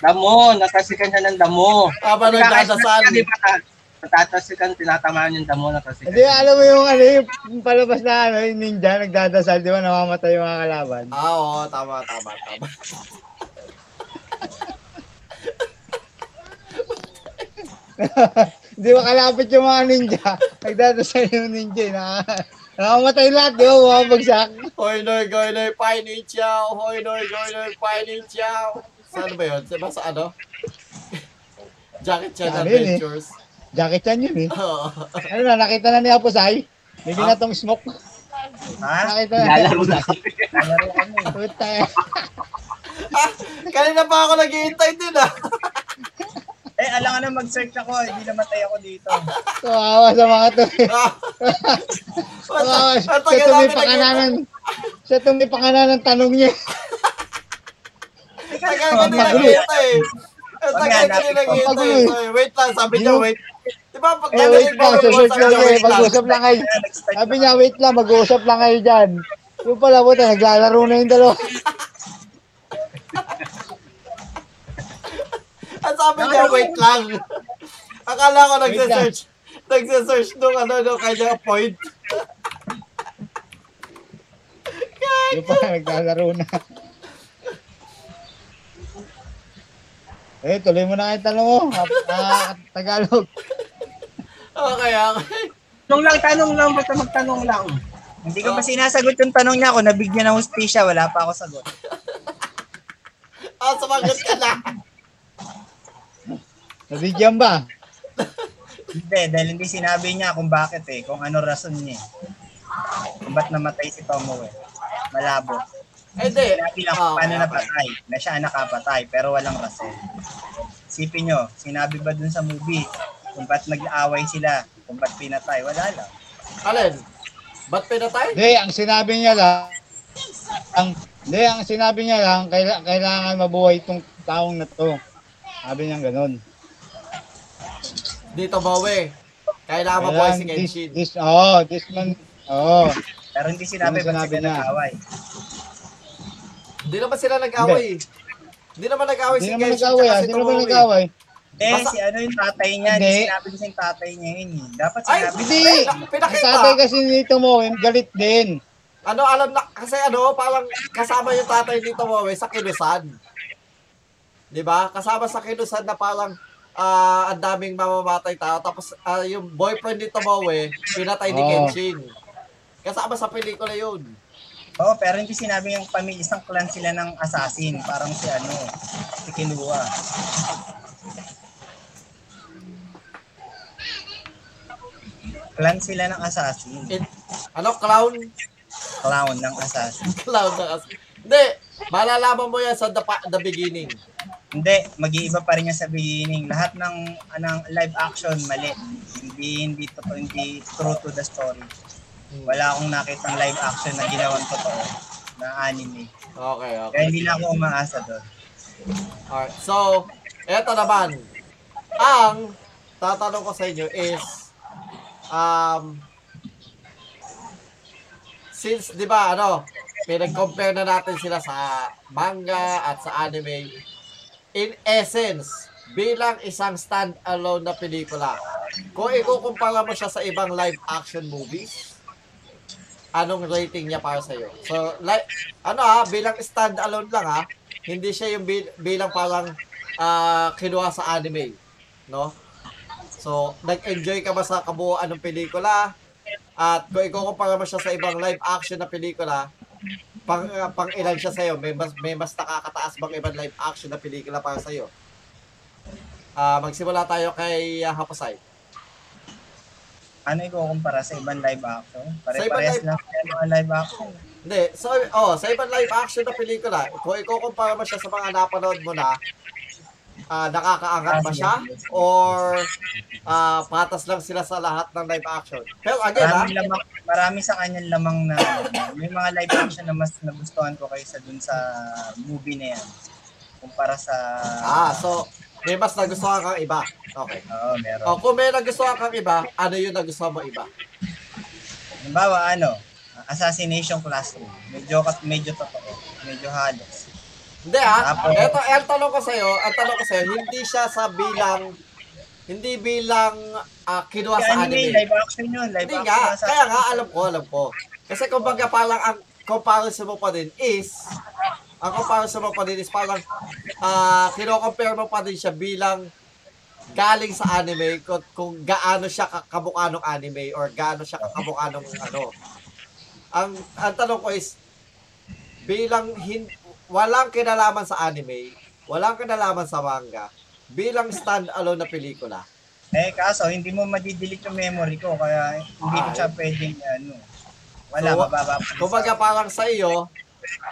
Damo, natasikan siya ng damo. Habang nagdadasal. Di ba, ta- natatasikan, tinatamaan yung damo, natasikan. Hindi, alam mo yung ano, yung palabas na ano, yung ninja, nagdadasal, di ba, namamatay yung mga kalaban. Ah, oo, tama, tama, tama. <laughs> Di ba kalapit yung mga ninja? Nagdadasal yung ninja. eh, Na, nakamatay lahat, di ba? Bumabagsak. Hoy, noy, goy, noy, pai ni chow. Hoy, noy, goy, noy, pai ni chow. Saan ba yun? Sa sa ano? <laughs> Jackie Chan Ano yun eh? Adventures. Jackie Chan yun eh. Oo. Ano na, nakita na ni Aposay? May ginatong smoke. Ha? Nakita na. Lalaro na. Laro kami. Puta. <laughs> ah, kanina pa ako naghihintay din ah. Eh, alam ka na mag-search ako, hindi namatay ako dito. Kawawa sa mga to. eh. Ah. Kawawa. Tumay namin naghihintay. pakananan. Siya tumay pakananan ng tanong niya. <laughs> Tagal ka din naghihintay. Ang tagal ka din. Magulo eh. Wait lang, sabi niya, wait. Di ba, pag Eh, wait lang. sabi lang kayo. lang. Mag-usap lang kayo. Sabi niya, wait lang. Mag-usap lang kayo dyan. Yung pala po, naglalaro na yung dalawa. <laughs> Ang sabi niya, wait lang. Akala ko nagse-search. Nagse-search nung ano, nung kanya point. <laughs> Yung pala, naglalaro na. Eh, tuloy mo na kayo tanong mo. Ah, Tagalog. Okay, okay. Tanong lang, tanong lang, basta magtanong lang. Hindi ko pa sinasagot yung tanong niya ako, nabigyan ng hustisya, wala pa ako sagot. <laughs> Ah, sumagot ka na. Nabigyan ba? Hindi, dahil hindi sinabi niya kung bakit eh, kung ano rason niya eh. Kung ba't namatay si Tomo eh. Malabo. Eh, di. Sinabi lang kung paano okay, napatay, na siya nakapatay, pero walang rason. Isipin nyo, sinabi ba dun sa movie, kung ba't nag-aaway sila, kung ba't pinatay, wala lang. Alin? Ba't pinatay? Hindi, ang sinabi niya lang, ang, hindi, ang sinabi niya lang, kaila, kailangan mabuhay itong taong na to. Sabi niya ganun. Dito, Bowie. Kailangan mabuhay si Kenshin. This, this, oh, this man, oh. Pero hindi sinabi Ano ba't sinabi sila niya? nag-aaway. Hindi naman sila nag-away. Hindi naman nag-away Hindi si naman Kenshin nag-away, ah. tsaka si Hindi naman Tomoe. nag-away. Eh, Basta- si ano yung tatay niya, Hindi. hindi sinabi sa yung tatay niya yun eh. Dapat Ay, sinabi Hindi. Ang pinakita. tatay kasi nito mo, galit din. Ano, alam na, kasi ano, parang kasama yung tatay ni Tomoe sa kinusan. Di ba? Kasama sa kinusan na parang ah, ang daming mamamatay tao. Tapos ah, yung boyfriend ni Tomoe, pinatay ni Oo. Kenshin. Kasama sa pelikula yun. Oo, pero hindi sinabi yung pamilya, isang clan sila ng assassin. Parang si ano, si Kinua. Clan sila ng assassin. It, ano, clown? Clown ng assassin. <laughs> Clown na kasi. Hindi, malalaman mo yan sa the, the beginning. Hindi, mag-iiba pa rin yan sa beginning. Lahat ng anong live action mali. Hindi hindi to hindi true to the story. Wala akong nakitang live action na ginawang totoo na anime. Okay, okay. Kaya hindi na ako umaasa doon. Alright, so, eto naman. Ang tatanong ko sa inyo is, um, since, di ba, ano, pinag-compare na natin sila sa manga at sa anime, in essence, bilang isang stand-alone na pelikula, kung ikukumpara mo siya sa ibang live-action movies, anong rating niya para sa'yo? So, like, ano ha, bilang stand-alone lang ha, hindi siya yung bil- bilang parang ah, kinuha sa anime, no? So, nag-enjoy ka ba sa kabuuan ng pelikula? At kung ikukumpara mo siya sa ibang live action na pelikula, pang, ah, pang ilan siya sa'yo? May mas, may mas nakakataas bang ibang live action na pelikula para sa'yo? Ah, magsimula tayo kay uh, Hapasay. Ano ikukumpara sa ibang live action? Pare-parehas lang sila mga live action. Hindi, so, oh, sa ibang live action na pelikula, kung ikukumpara mo siya sa mga napanood mo na, ah, nakakaangat ba siya? Or ah, patas lang sila sa lahat ng live action? Pero again, ha? Marami, lamang, marami sa kanyang lamang na may mga live action na mas nagustuhan ko kaysa dun sa movie na yan. Kumpara sa... Ah, so, may mas nagustuhan kang iba. Okay. Oo, meron. O, kung may nagustuhan kang iba, ano yung nagustuhan mo iba? Halimbawa, ano, Assassination Classroom. Medyo, kat- medyo totoo. Medyo halos. Hindi ah. Tapos- Eto, eh, ang tanong ko sa'yo, ang tanong ko sa'yo, hindi siya sa bilang, hindi bilang ah, kinuha sa anime, anime. live action yun. Live Hindi action nga, sa- kaya nga, alam ko, alam ko. Kasi kumbaga parang ang comparison mo pa din is, ang comparison mo pa din is parang, ah, kino-compare mo pa din siya bilang galing sa anime kung, kung gaano siya kakamukha ng anime or gaano siya kakamukha ng ano. Ang, ang tanong ko is, bilang hin, walang kinalaman sa anime, walang kinalaman sa manga, bilang stand-alone na pelikula, Eh, kaso, hindi mo madidelete yung memory ko. Kaya hindi ko siya pwedeng, ano, wala, So, mababa kumbaga parang sa iyo,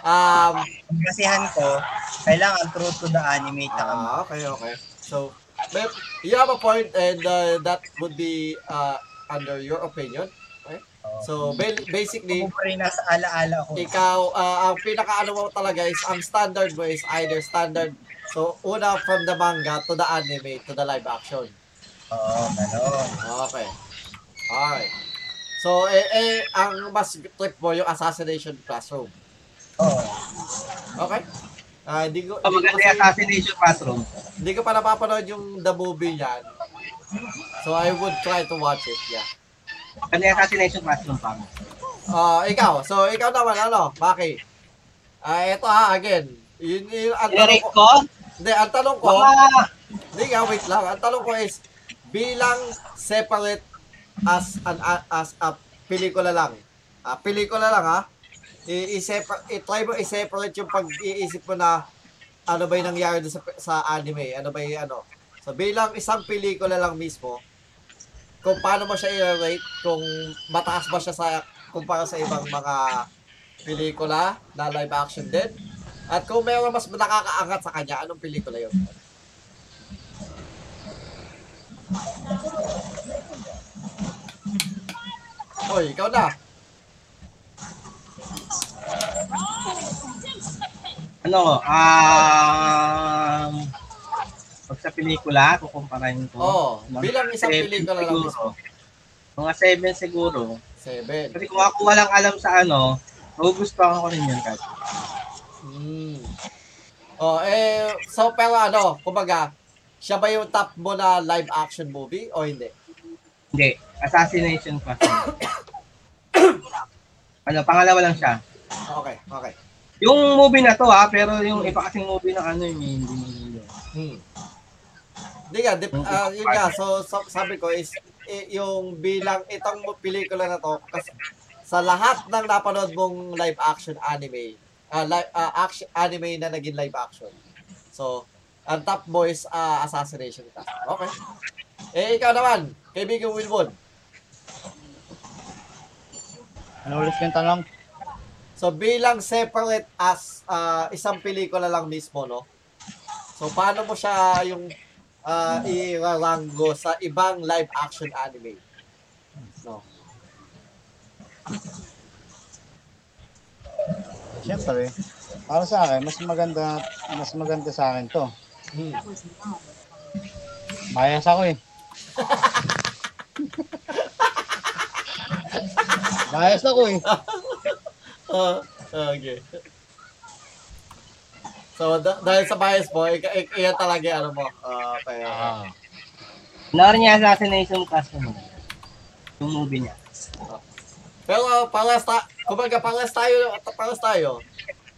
um, Ang basihan ko, kailangan true to the anime. Ah, okay, okay. So, may, you have a point and uh, that would be uh, under your opinion. Okay? So, ba- basically, nasa alaala ko. ikaw, uh, ang pinaka-ano mo talaga is, ang standard mo is either standard, so, una from the manga to the anime to the live action. Oo, gano'n. Okay. Alright. So, eh, eh, ang mas trip mo yung Assassination Classroom. Oo. Okay? Ah, hindi ko, Oh, maganda yung assassination classroom. Hindi ko pa napapanood yung the movie niyan. So I would try to watch it, yeah. Maganda yung assassination classroom pa. Ah, ikaw. So ikaw naman ano, Maki. Ah, ito ha again. Yun, yun ang tanong ko. Hindi, ang tanong ko, hindi nga wait lang. Ang tanong ko is bilang separate as an as a pelikula lang. Ah, pelikula lang ha. I-try mo i-separate yung pag-iisip mo na ano ba yung nangyari sa, sa anime, ano ba yung ano. So bilang isang pelikula lang mismo, kung paano mo siya i-rate, kung mataas ba siya sa kumpara sa ibang mga pelikula na live action din, at kung meron mas nakakaangat sa kanya, anong pelikula yun? Oy, ikaw na. Ano, um, pag sa pelikula, kukumparahin ko. Oh, bilang isang pelikula lang siguro. mismo. Mga seven siguro. Seven. Kasi kung ako walang alam sa ano, magugustuhan ko rin yun. Kasi. Hmm. Oh, eh, so pero ano, kumbaga, siya ba yung top mo na live action movie o hindi? Hindi. Assassination pa. <coughs> ano, pangalawa lang siya. Okay, okay. Yung movie na to ha, pero yung iba kasing movie na ano yung hindi hindi. Hmm. Hindi nga, dip, ah, yun nga, so, so sabi ko is, yung bilang itong pelikula na to, kasi sa lahat ng napanood mong live action anime, ah live, ah, action, anime na naging live action. So, ang top mo is ah, Assassination Class. Okay. Eh, ikaw naman, kaibigan Wilbon. Ano ulit yung tanong? So, bilang separate as ah, isang pelikula lang mismo, no? So, paano mo siya yung uh, iraranggo sa ibang live action anime? No. Siyempre, para sa akin, mas maganda, mas maganda sa akin to. Hmm. Bias ako eh. <laughs> Bias ako eh. <laughs> Ah, okay. So, da- dahil sa bias mo, ik- ik- iyan talaga yung ano mo. ah kaya, Ah. Panoorin niya Assassination Class mo. Yung movie niya. pero palas ta, kumbaga palas tayo, palas tayo.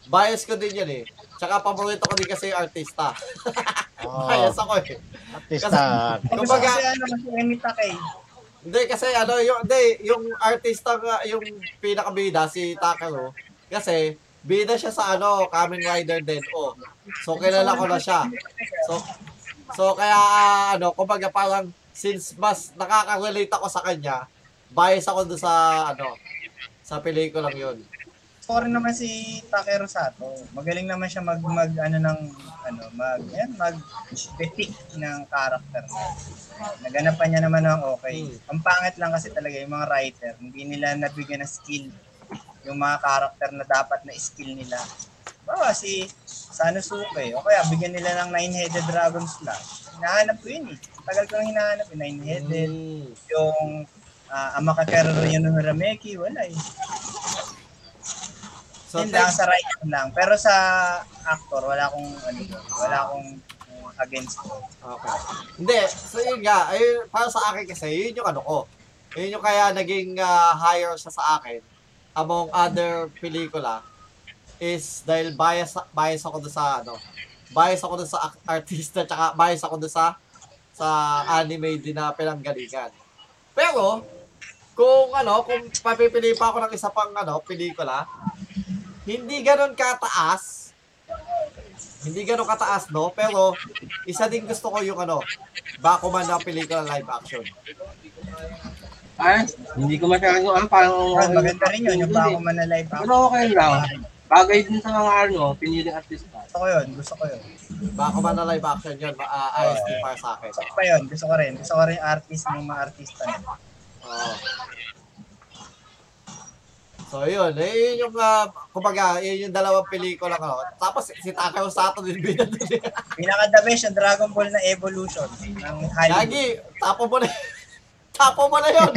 Bias ko din yan eh. Tsaka paborito ko din kasi yung artista. Oh, <laughs> Bias ako eh. artista. Kumbaga, Kasi ano, kasi Emita kay. Hindi kasi ano yung hindi yung artista nga yung pinakabida si Takaro kasi bida siya sa ano Kamen Rider din oh. So kilala ko na siya. So so kaya ano kumbaga parang since mas nakaka-relate ako sa kanya, bias ako doon sa ano sa pelikulang yun. Rin naman si Takero Sato. Magaling naman siya mag, mag ano ng, ano, mag, yan, mag depict ng character niya. Naganapan niya naman ng okay. Hmm. Ang pangit lang kasi talaga yung mga writer, hindi nila nabigyan ng skill yung mga character na dapat na skill nila. Bawa si Sanosuke, o kaya bigyan nila ng nine-headed dragon slash. Hinahanap ko yun eh. Tagal ko nang hinahanap yung nine-headed. Mm. Yung uh, Amakakero yun ng Rameki, wala eh. So Yun lang, sa writing lang. Pero sa actor, wala akong, ano wala akong against. Okay. Hindi, so yun nga, ayun, para sa akin kasi, yun yung ano ko. Yun yung kaya naging ah, higher siya sa akin among other pelikula is dahil bias bias ako doon sa ano, bias ako doon sa artista tsaka bias ako doon sa sa anime din na pinanggalingan. Pero kung ano, kung papipili pa ako ng isa pang ano, pelikula, hindi ganoon kataas. Hindi ganoon kataas, no? Pero isa din gusto ko yung ano, Bakuman na pelikula live action. Ay, hindi ko masyado ano, parang Oh, maganda rin yun, yung bako man na live action. Pero okay lang. Bagay din sa mga ano, piniling artista. Gusto ko yun, gusto ko yun. Bakuman na live action yun, ma- ah, ayos din para sa akin. Gusto ko pa yun, gusto ko rin. Gusto ko rin yung artist ng mga artista. Oo. So yun, eh, yun yung, uh, kumbaga, yun yung dalawang pelikula ko. Tapos si Takao Sato din <laughs> bida din. Pinaka-the best yung Dragon Ball na Evolution ng Hollywood. Gagi, tapo mo na <laughs> Tapo mo na yun.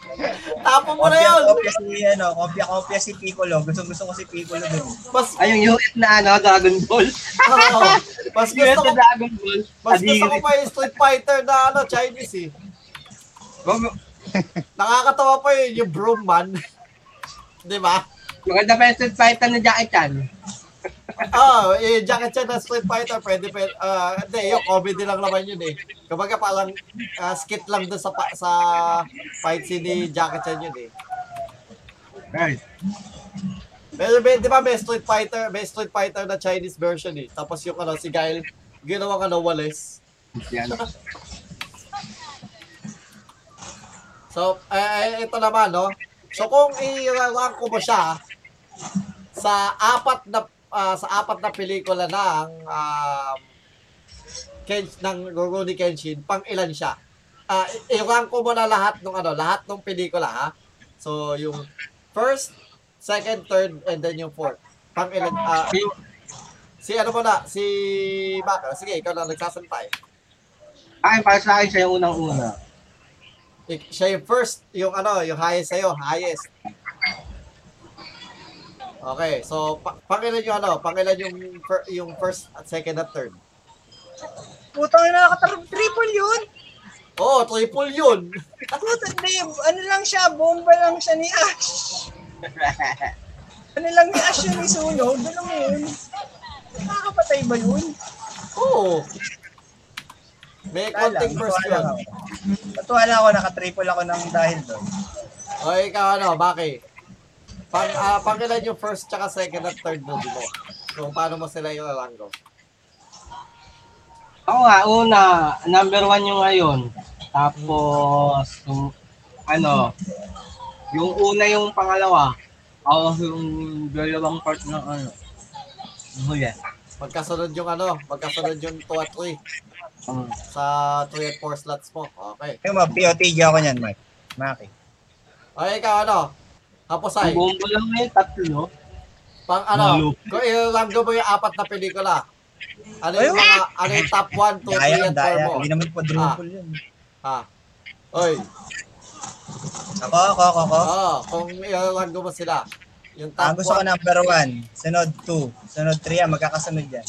<laughs> tapo mo na yun. Kopya si, ano, kopya-kopya si Piccolo. Gusto gusto ko si Piccolo dun. Mas, Ay, yung US na ano, Dragon Ball. oo. mas US gusto ko, Dragon Ball. mas gusto ko pa yung Street Fighter na ano, Chinese eh. Nakakatawa pa yun, yung Broom Man. Di ba? Maganda pa yung Street Fighter na Jackie Chan. Oo, <laughs> oh, eh, Jackie Chan na Street Fighter, pwede, pwede, ah, hindi, yung comedy lang naman yun eh. Kumbaga parang ah, skit lang doon sa, pa- sa fight scene ni Jackie Chan yun eh. Right. Pero may, di ba may Street Fighter, may Street Fighter na Chinese version eh. Tapos yung ano, si Guile, ginawang ano, Wallace. Yan. <laughs> So, eh, ito naman, no? So, kung i-rank ko mo siya sa apat na ah, sa apat na pelikula ng um, Ken, ng Rurouni Kenshin, pang ilan siya? I- i-rank ko mo na lahat ng ano, lahat ng pelikula, ha? So, yung first, second, third, and then yung fourth. Pang ilan, ah, si ano mo na, si Baka, sige, ikaw na nagsasalita eh. Ay, para sa akin siya yung unang-una. Siya yung first, yung ano, yung highest sa'yo, highest. Okay, so pa- pangilan yung ano, pangilan yung fir- yung first at second at third. Putang ina, naka-triple yun. Oo, oh, triple yun. <laughs> Puta, hindi. Ano lang siya, bomba lang siya ni Ash. ano lang ni Ash yung isunog, ano mo yun? Nakakapatay ba yun? Oo. May konting first yun. ako. Natuwa lang ako, naka-triple ako ng dahil doon. O ikaw ano, bakit? Pang, ah, pangilan yung first tsaka second at third movie mo. Kung paano mo sila yung alanggo. Ako nga, una, number one yung ngayon. Tapos, yung, ano, yung una yung pangalawa. Ako yung dalawang part ng ano. Yung huli. Magkasunod yung ano, magkasunod yung 2 at 3 Um, sa 3 at 4 slots mo. Okay. Yung mga POTG ako niyan, Mark. Maki. O ikaw ano, Haposay, yung bombo lang ngayon, tatlo. pang ano, Malo. kung ilalanggo mo yung apat na pelikula, ano Ayun. yung mga, ano yung top 1, 2, 3, Daya, at 4 daya. mo? Hindi naman quadruple yun. Ha? Oy, Ako, ako, ako, ako. oo, kung ilalanggo mo sila, yung Ah, top gusto ko 1, number one. Sunod two. Sunod three, ah, magkakasunod yan.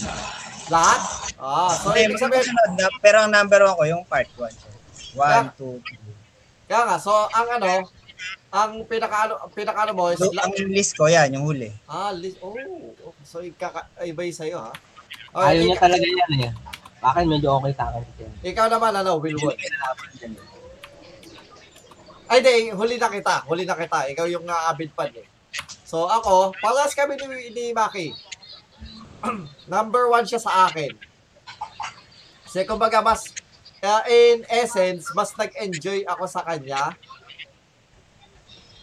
Lahat? Ah, so Hindi, ibig sabihin, na, pero ang number one ko, yung part one. One, two, three. kaya nga, so ang ano, ang pinaka ano, pinaka ano mo is, So, ang list ko, yan, yung huli. ah, list, oh, so ikaka, iba yung sa'yo ha? O, Ayaw ik- niya talaga yan eh. Bakit medyo okay sa akin ikaw naman ano, Wilwood. Eh. Ay, di, huli na kita. Huli na kita. Ikaw yung uh, avid fan eh. So, ako, palas kami ni, ni Maki. <clears throat> Number one siya sa akin. Kasi kumbaga, mas, uh, in essence, mas nag-enjoy ako sa kanya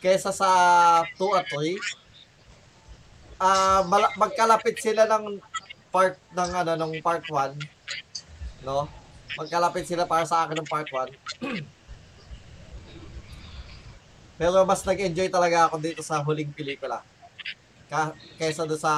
kesa sa 2 at 3. Ah, mala- magkalapit sila ng part ng ano ng part 1, no? Magkalapit sila para sa akin ng part 1. <clears throat> Pero mas nag-enjoy talaga ako dito sa huling pelikula. Ka kaysa doon sa...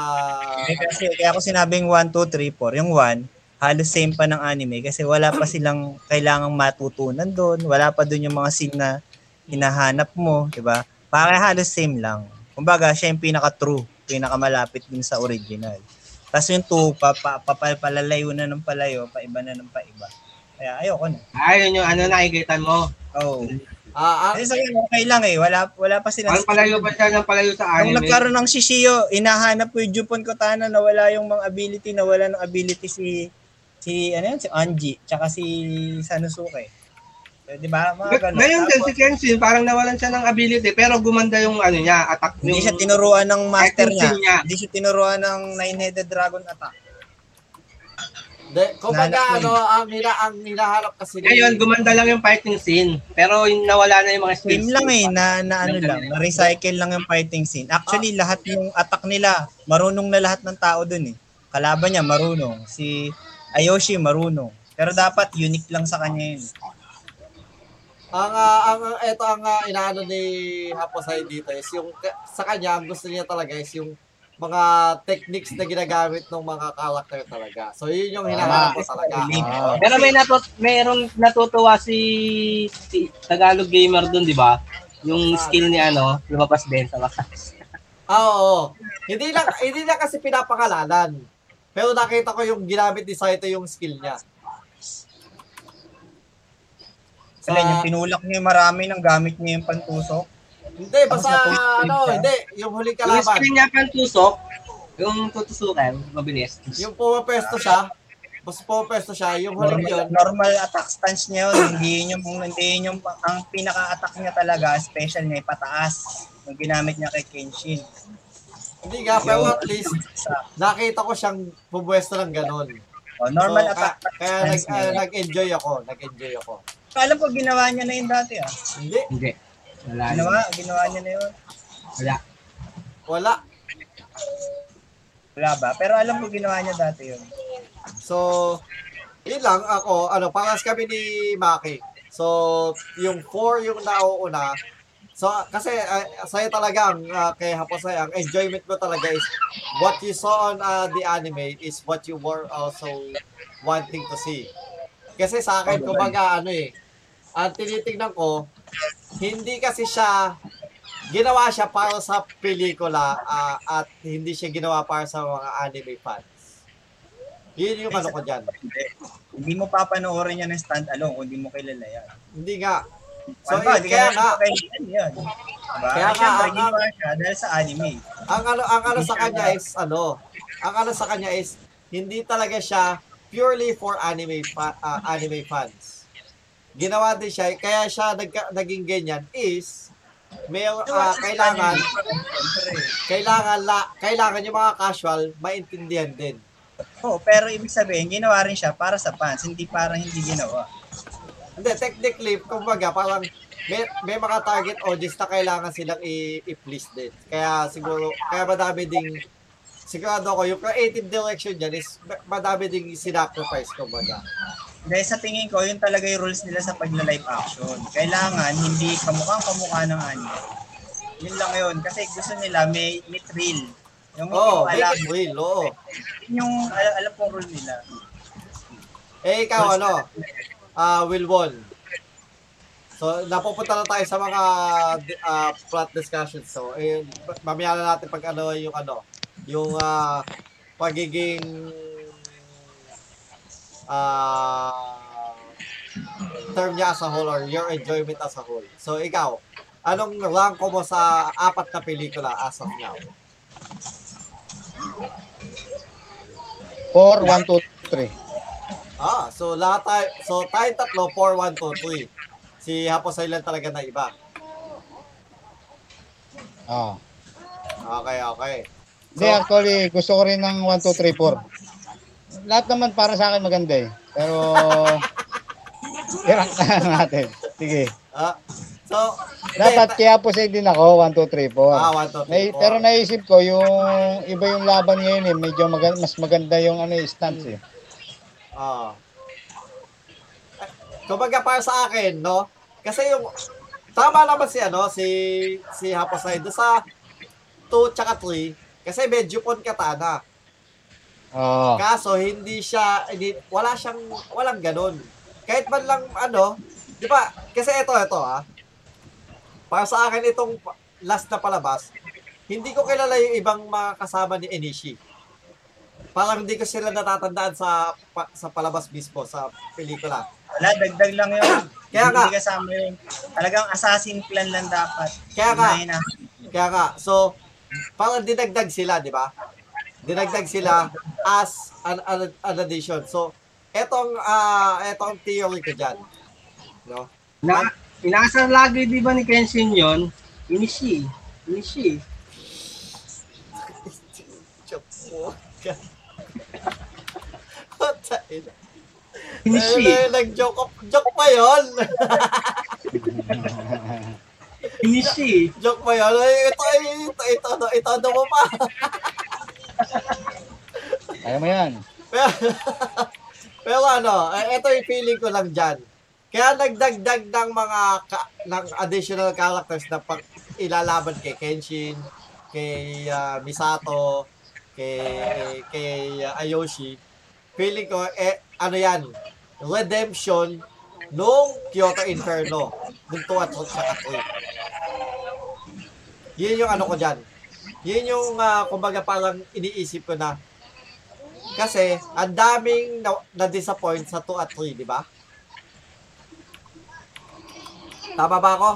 Eh, kasi, kaya ako sinabing 1, 2, 3, 4. Yung 1, halos same pa ng anime kasi wala pa silang kailangang matutunan doon. Wala pa doon yung mga scene na hinahanap mo, di ba? Para halos same lang. Kumbaga, siya yung pinaka-true, pinaka-malapit din sa original. Tapos yung 2, pa, pa, pa, pa- palalayo na ng palayo, paiba na ng paiba. Kaya ayoko na. Ayun yung ano nakikita mo. Oh. Ah, ah, Kasi sa akin, okay lang eh. Wala, wala pa silang Ang palayo pa siya ng palayo sa Nung anime. nagkaroon ng Shishio, inahanap ko yung Jupon Kotana na wala yung mga ability, na wala ng ability si si ano yan, si Anji, tsaka si Sanosuke. So, di ba? Mga ganun. Ngayon din si Kenshin, parang nawalan siya ng ability pero gumanda yung ano niya, attack hindi yung siya tinuruan ng master niya. niya. Hindi siya tinuruan ng nine-headed dragon attack. De, kumbaga, ano, ang, hina, ang hinahanap kasi ni... Ngayon, gumanda lang yung fighting scene. Pero yung nawala na yung mga skills. Same lang eh, na, na ano lang, eh. na recycle lang yung fighting scene. Actually, lahat yung attack nila, marunong na lahat ng tao dun eh. Kalaban niya, marunong. Si Ayoshi, marunong. Pero dapat unique lang sa kanya yun. Ang, ah, ang, ito ang ah, inaano ni Haposay dito is yung, sa kanya, ang gusto niya talaga is yung mga techniques na ginagamit ng mga character talaga. So, yun yung hinahanap ko talaga. Ah. Pero may natut mayroong natutuwa si, si Tagalog gamer dun, di ba? Yung skill ni ano, lumabas din sa wakas. <laughs> Ah, oo. Hindi na, hindi na kasi pinapangalanan. Pero nakita ko yung ginamit ni Saito yung skill niya. Kasi yung pinulak niya marami ng gamit niya yung pantusok. Hindi, basta ano, hindi. Yung huling Yung kalaban. skill niya pang tusok, yung tutusukan, mabilis. Yung pumapesto siya. Basta pumapesto siya. Yung huling Normal, yun. normal attack stance niya yun. Hindi yun yung, hindi yun yung, ang pinaka-attack niya talaga, special niya, pataas. Yung ginamit niya kay Kenshin. Hindi nga, pero Yung- at least nakita ko siyang pumwesto ng ganun. oh, normal So, attack ka- kaya nag, niya. nag-enjoy ako. Nag-enjoy ako. Alam ko, ginawa niya na yun dati ah. Hindi. Hindi. Wala. Ginawa, ginawa niya na yun. Wala. Wala. Wala ba? Pero alam ko, ginawa niya dati yun. So, yun lang ako, ano, paras kami ni Maki. So, yung 4 yung nauuna. So, kasi uh, sa'yo talaga, ang, uh, kay Haposay, ang enjoyment mo talaga is what you saw on uh, the anime is what you were also wanting to see. Kasi sa akin, Oh, kumbaga, ano eh, ang tinitingnan ko, hindi kasi siya, ginawa siya para sa pelikula ah, at hindi siya ginawa para sa mga anime fans. Yun yung ano ko dyan. Hindi. Mo papanoorin yan ng stand alone kung hindi mo kilala yan. Hindi nga. So, So, ba, yun, hindi kaya ka nga, yan. Diba? Kaya nga, ang- siya dahil sa anime. ang ano, ang ano sa kanya is, ano, ang ano sa kanya is, hindi talaga siya purely for anime fa- ah, anime fans. Ginawa din siya, kaya siya nagka, naging ganyan is, may ah, kailangan, kailangan, la, kailangan yung mga casual maintindihan din. Oo, pero ibig sabihin, ginawa rin siya para sa fans, hindi para hindi ginawa. Hindi, technically, kumbaga, parang may, may mga target audience na kailangan silang i- i-please din. Kaya siguro, kaya madami ding, sigurado ko, yung creative direction dyan is ma- madami ding sinacrifice, kumbaga. Dahil sa tingin ko, yun talaga yung rules nila sa pagla-live action. Kailangan hindi kamukhang kamukha ng anime. Yun lang yun. Kasi gusto nila may, may thrill. Yung oh, make alam. real, oo. <laughs> Yun yung alam, alam kong rule nila. Eh, ikaw, ano, ah Will Won. So, napupunta na tayo sa mga ah, plot discussions. So, eh, mamaya na natin pag ano yung ano, yung ah, pagiging ah term niya as a whole or your enjoyment as a whole. So, ikaw, anong rank mo sa apat na pelikula as of now? 4, 1, 2, 3. Ah, so lahat tayo, so tayo tatlo, 4, 1, 2, 3. Si Hapos Island talaga na iba. Ah. Okay, okay. Hindi, actually, gusto ko rin ng 1, 2, 3, 4. Lahat naman para sa akin maganda eh. Pero, <laughs> irang ka natin. Sige. Ah, so, Dapat kaya po din ako, 1, 2, 3, 4. Ah, 1, 2, 3, Nay, pero naisip ko, yung iba yung laban ngayon eh, medyo maga- mas maganda yung ano, eh, stance eh. Ah. Eh, Kumbaga para sa akin, no? Kasi yung tama naman si ano, si si Haposay do sa 2 tsaka 3 kasi medyo pon katana. Oo. Kaso hindi siya hindi, wala siyang walang ganun. Kahit man lang ano, 'di ba? Kasi ito ito ah. Para sa akin itong last na palabas, hindi ko kilala yung ibang mga kasama ni Enishi. Parang hindi ko sila natatandaan sa pa- sa palabas mismo sa pelikula. Wala, dagdag lang yun. <coughs> Kaya hindi nga. kasama yun. Talagang assassin plan lang dapat. Kaya Unahin na. kaya nga. So, parang dinagdag sila, di ba? Dinagdag sila as an, an, an addition. So, etong ah etong theory ko diyan. No? Na, inaasar lagi di ba ni Kenshin yon? Inishi. Inishi. Inishi. Nag-joke joke pa 'yon. Inishi. joke pa 'yon. Ay, Ito ito ito ito, ito, ito, ito mo pa. Kaya mo yan. Pero, pero ano, eh, ito yung feeling ko lang dyan. Kaya nagdagdag ng mga ka- ng additional characters na pag ilalaban kay Kenshin, kay ah, Misato, kay kay ah, Ayoshi. Feeling ko eh ano yan, redemption nung Kyoto Inferno, 2 at saka 3. Yun yung ano ko dyan. Yun yung ah, kumbaga parang iniisip ko na kasi, ang daming na- na-disappoint sa 2 at 3, di ba? Tama ba ako?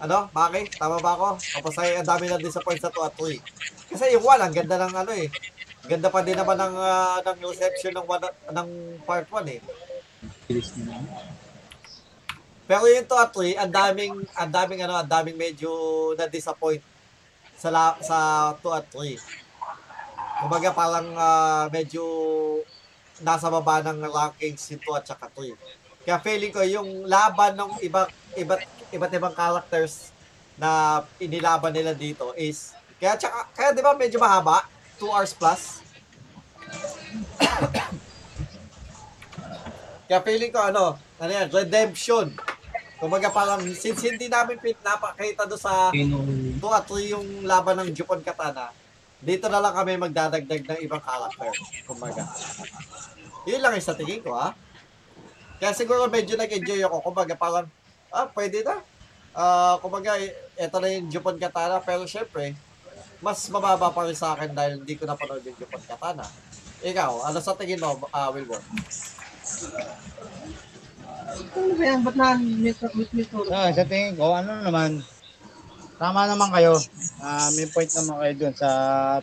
Ano? Maki? Tama ba ako? Tapos ay ang daming na-disappoint sa 2 at 3. Kasi yung 1, ang ganda ng ano eh. Ganda pa din naman ng, ah, ng reception ng, one, ng part 1 eh. Pero yung 2 at 3, ang daming, ang daming ano, ang daming medyo na-disappoint sa, la, sa 2 at 3. Kumbaga parang ah, medyo nasa baba ng rankings yung 2 at saka 3. Kaya feeling ko yung laban ng iba, iba't, iba't ibang characters na inilaban nila dito is kaya tsaka, kaya di ba medyo mahaba? 2 hours plus? <coughs> kaya feeling ko ano, ano yan, redemption. Kumbaga parang since hindi namin pin- napakita do sa 2 at 3 yung laban ng Jupon Katana, dito na lang kami magdadagdag ng ibang character. Kumbaga. Yun lang yung sa tingin ko, ha? Kaya siguro medyo nag-enjoy ako. Kumbaga, parang, ah, pwede na. Ah, kumbaga, eto na yung Jupon Katana. Pero syempre, mas mababa pa rin sa akin dahil hindi ko napanood yung Jupon Katana. Ikaw, ano sa tingin mo, ah, Wilbur? Ano ba yan? Ba't na mit mit mit Ah, sa tingin ko, ano naman, tama naman kayo. Ah, may point naman kayo dun sa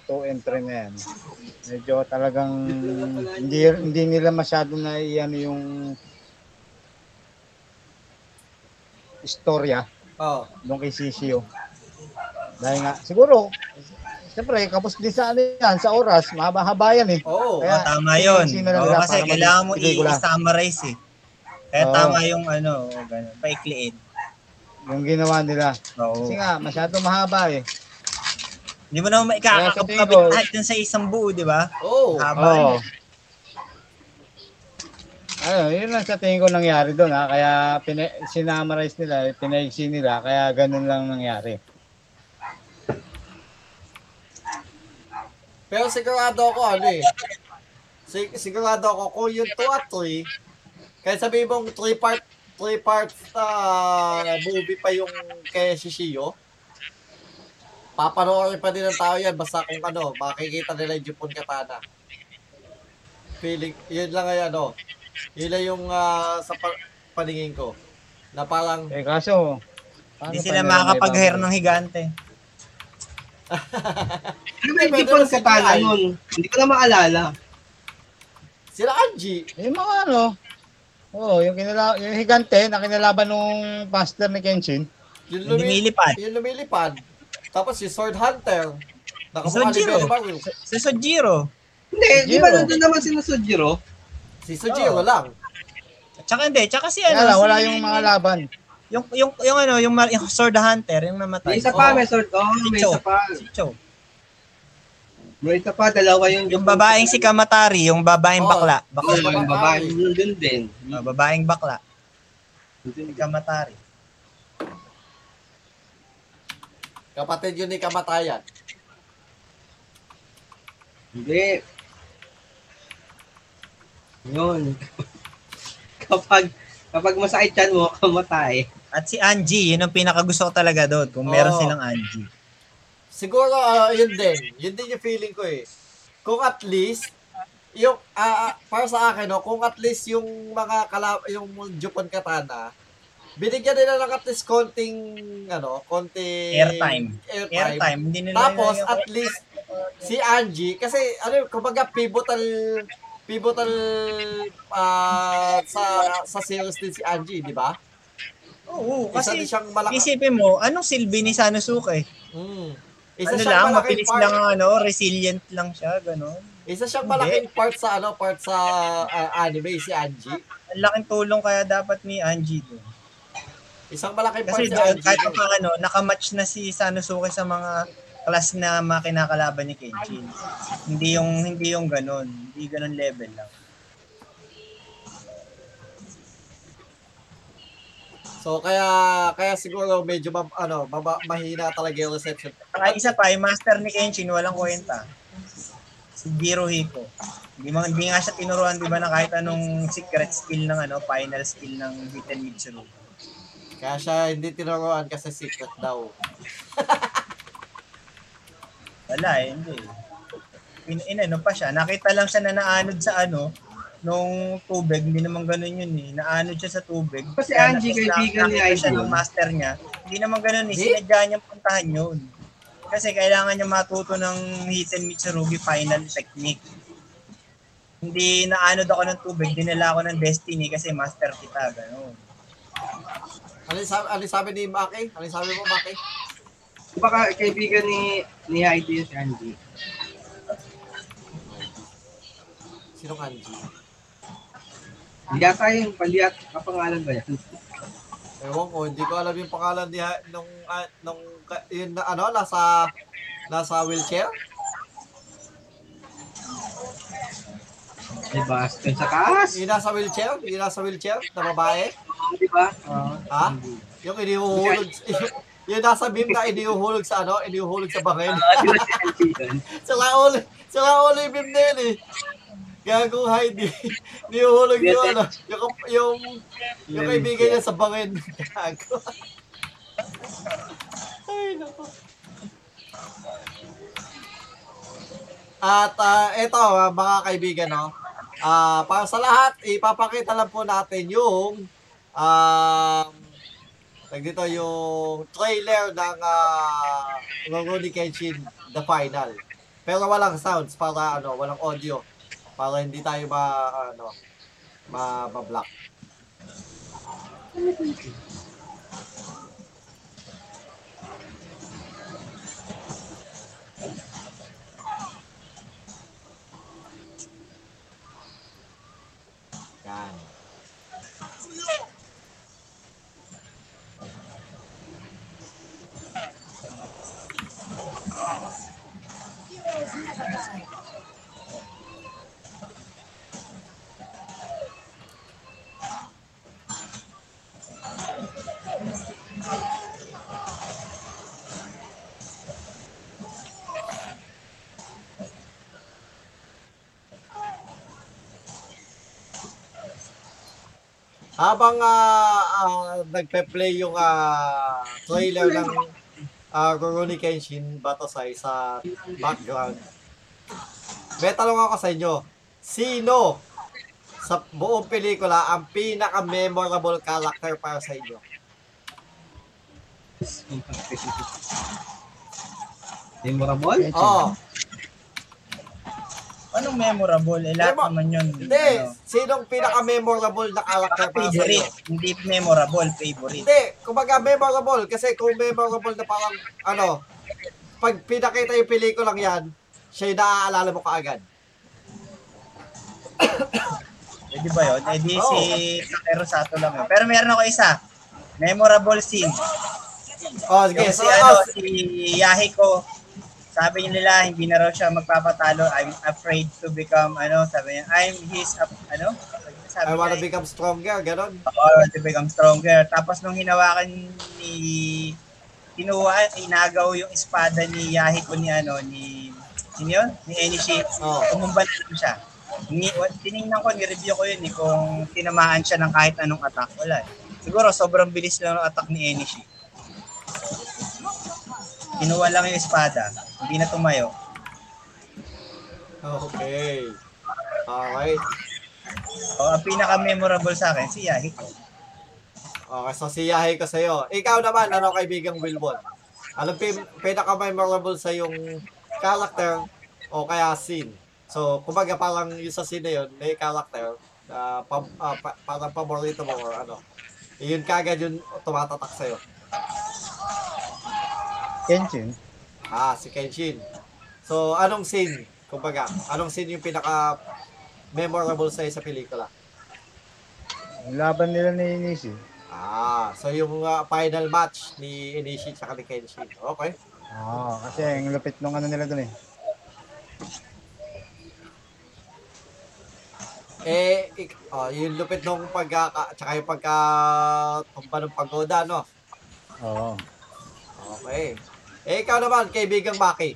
2 and 3 na yan. Medyo talagang hindi, hindi nila masyado na ano yung istorya Oh, doon kay Sisio. Dahil nga, siguro, siyempre, kapos din sa ano yan, sa oras, mahaba-haba yan eh. oo. Oo, Kaya, tama yun. sino Oo, kasi para kailangan mo mag-pelikula? i-summarize eh. Kaya Oo. tama yung ano, ganun, paikliin. Yung ginawa nila. Oo. Kasi nga, masyado mahaba eh. Hindi mo naman Kaya sa tingin maikakakabit ko- lahat dun sa isang buo, di ba? Oo. Haba. Oo. Ano, yun lang sa tingin ko nangyari doon ha. Kaya pina- sinamarize nila, pinaiksi nila, kaya ganun lang nangyari. Pero sigurado ako ano eh. Sig- sigurado ako kung yung 2 at 3, kaya sabihin mong 3 part 3 parts ah, movie pa yung kay Shishio, papanoorin pa din ng tao yan basta kung ano, makikita nila yung Jupon Katana. Feeling, yun lang ay ano, yun lang yung ah, sa pa- paningin ko. Na parang, Eh kaso, Hindi sila makakapag-hair ng higante. <laughs> Ano ba yung Jupon Katana nun? Hindi ko na maalala. sila Angie, Yung mga ano, oh, yung, kinala, yung higante na kinalaban nung pastor ni Kenshin. yung, Yung lumi- lumilipad. yung lumilipad. Tapos si Sword Hunter, nakamukha ni Sojiro. Benny Maru. Si Sojiro. Hindi, di ba nandun naman si Sojiro? Si Sojiro Oo. lang. Tsaka hindi, tsaka si ano, lang, wala si- yung mga laban. yung yung yung ano, yung, yung Sword Hunter, yung May namatay. isa pa, Oo. may sword. Oh, may isa pa. Si Cho. May isa pa, dalawa yung Yung babaeng si Kamatari, yung babaeng Oo. bakla. Oh, Bakla. yung babae. Nandun din. Oh, babaeng bakla. Si din. Kamatari. Kapatid yun ni Kamatayan. Hindi. Yun. <laughs> kapag kapag masakit yan mo, kamatay. At si Angie, yun ang pinakagusto ko talaga doon. Kung meron Oo. silang Angie. Siguro, ah, yun din. Yun din yung feeling ko eh. Kung at least, yung, ah, para sa akin, no, kung at least yung mga kala, yung Jupon Katana, binigyan nila ng at least konting, ano, konting Airtime. airtime. Airtime. Hindi nila Tapos, yung- at least, si Angie, kasi, ano, kumbaga, pivotal, pivotal, ah, sa, sa series din si Angie, di ba? Oo, kasi siyang malaki, isipin mo, anong silbi ni Sanosuke? mm, isa Ano lang, mabilis part, lang, ano, resilient lang siya, gano'n. isa siyang Hindi. malaking part sa, ano, part sa ah, anime, si Angie. Ang laking tulong kaya dapat ni Angie doon. Isang malaking part si Kasi doon, Angie. kahit pa ano, nakamatch na si Sanosuke sa mga class na mga kinakalaban ni Kenshin. Hindi yung hindi yung ganun, hindi ganun level lang. So kaya kaya siguro medyo ma, ano, maba, mahina talaga yung reception. Saka isa pa, yung master ni Kenshin walang kwenta. Si Jiro Hiko. Hindi, man, hindi nga siya tinuruan, di ba, na kahit anong secret skill ng ano, final skill ng Hiten Mitsuru. Kaya siya hindi tinuruan kasi secret daw. Wala eh, hindi. In, inano pa siya, nakita lang siya na naanod sa ano, nung tubig, hindi naman ganun yun eh. Naanod siya sa tubig. Kasi Kaya Angie, kaibigan ni nakita siya Idol. ng master niya. Hindi naman ganun eh. Sinadya niyang puntahan yun. Kasi kailangan niya matuto ng Hiten Mitsurugi final technique. Hindi naanod ako ng tubig, dinala ako ng destiny kasi master kita. Ganun. Ano yung sabi, ano sabi ni Maki? Ano yung sabi mo, Maki? Baka kaibigan ni ni Heidi yung si Angie. Sinong Angie? Hindi yata yung paliat, kapangalan ba yan? Ewan ko, hindi ko alam yung pangalan niya nung, ah, nung, yun na, ano, nasa, nasa wheelchair? Di ba? Doon sa taas? Yung nasa wheelchair? Yung nasa wheelchair na babae? Di ba? Oo. Ha? Yung inihuhulog, <laughs> yung nasa beam na inihuhulog sa ano, inihuhulog sa bangin. Sila ulo, sila ulo yung beam na yun eh. Gagong Heidi. <laughs> Nihuhulog yung ano, yung, yung, yung kaibigan niya sa bangin. <laughs> Gago. Ay, nako. At ah, ito, ah, mga kaibigan, no? Ah, para sa lahat, ipapakita lang po natin yung um, tag dito yung trailer ng uh, Rurouni Kenshin The Final. Pero walang sounds para ano, walang audio para hindi tayo ma ano ma, ma-block. Yan. Habang ah ah, nagpe-play yung ah, trailer ng uh, Rurouni Kenshin Battosai sa background, may tanong ako sa inyo. Sino sa buong pelikula ang pinaka-memorable character para sa inyo? Memorable? Oh, Anong memorable? Eh, lahat Memo- naman yun. hindi. Ano, Sinong pinaka-memorable na character para sa inyo? favorite. Hindi memorable, favorite. Hindi, kumbaga memorable kasi kung memorable na parang ano, pag pinakita yung pelikulang yan, siya yung naaalala mo kaagad. <coughs> Pwede ba yun? Eh di si Takero Sato lang yun. Pero meron ako isa. Memorable scene. Oh, sige. Yung So, si, ano, oh, si Yahiko, sabi nila, hindi na raw siya magpapatalo. I'm afraid to become, ano, sabi niya, I'm his, up- ano? Sabi I wanna niya, become stronger, ganon. or to become stronger. Tapos nung hinawakan ni kinuha, inagaw yung espada ni Yahiko ni ano, ni sino yun? Ni Enishi. Oh. Tumumban lang siya. Ni, tiningnan ko, ni-review ko yun eh, kung tinamaan siya ng kahit anong attack. Wala. Siguro sobrang bilis lang ng attack ni Enishi. Kinuha lang yung espada. Hindi na tumayo. Okay. Alright. O, ang pinaka-memorable sa akin, si Yahiko. Okay, so siyahe ko sa'yo. Ikaw naman, ano kaibigang Wilbon? Anong pin- pinaka-memorable sa yung character o kaya scene? So, kumbaga parang yung sa scene na yun, may character na pa, ah, pa- parang paborito mo or ano. Yun kagad yung tumatatak sa'yo. Kenshin. Ah, si Kenshin. So, anong scene? Kumbaga, anong scene yung pinaka memorable sa'yo sa pelikula? Yung laban nila ni Inishi. Ah, so yung ah, final match ni Inishi at ni Kenshin. Okay. Oo, kasi ang lupit nung ano nila dun eh. Eh, ik- oh, yung lupit nung pagka, tsaka yung pagka tumba ng pagoda, no? Oo. Okay. Eh, ikaw naman, kaibigang Maki.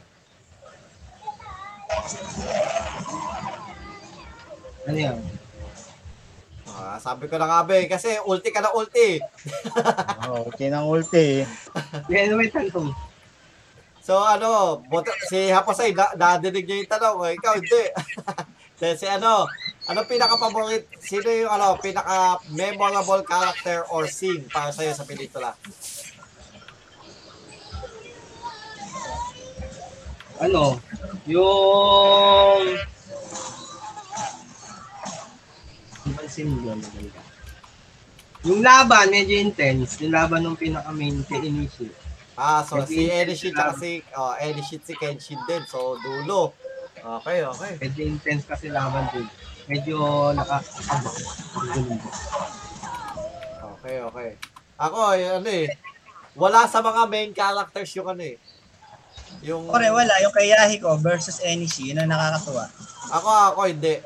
Ano yan? Ah, sabi ko na nga ba eh, kasi ulti ka na ulti. <laughs> Oo, okay ng ulti. Yan, wait, tanong. So, ano, buto, si Haposay, na, nadinig niya yung tanong, eh, ikaw hindi. <laughs> Then, si ano, ano pinaka-favorite, sino yung ano, pinaka-memorable character or scene para sa'yo sa pelikula? Ano? Yung... Pansin mo maganda. Yung laban, medyo intense. Yung laban ng pinaka-main kay Inishi. Ah, so Medyo si lang. at si oh, Enishit si Kenshin din. So dulo. Okay, okay. Medyo intense kasi laban din. Medyo naka... Okay, okay. Ako, ano eh, wala sa mga main characters yung ano eh. Yung Kore, wala. Yung kay Yahiko versus Enishi, yun ang nakakatuwa. Ako, ako hindi.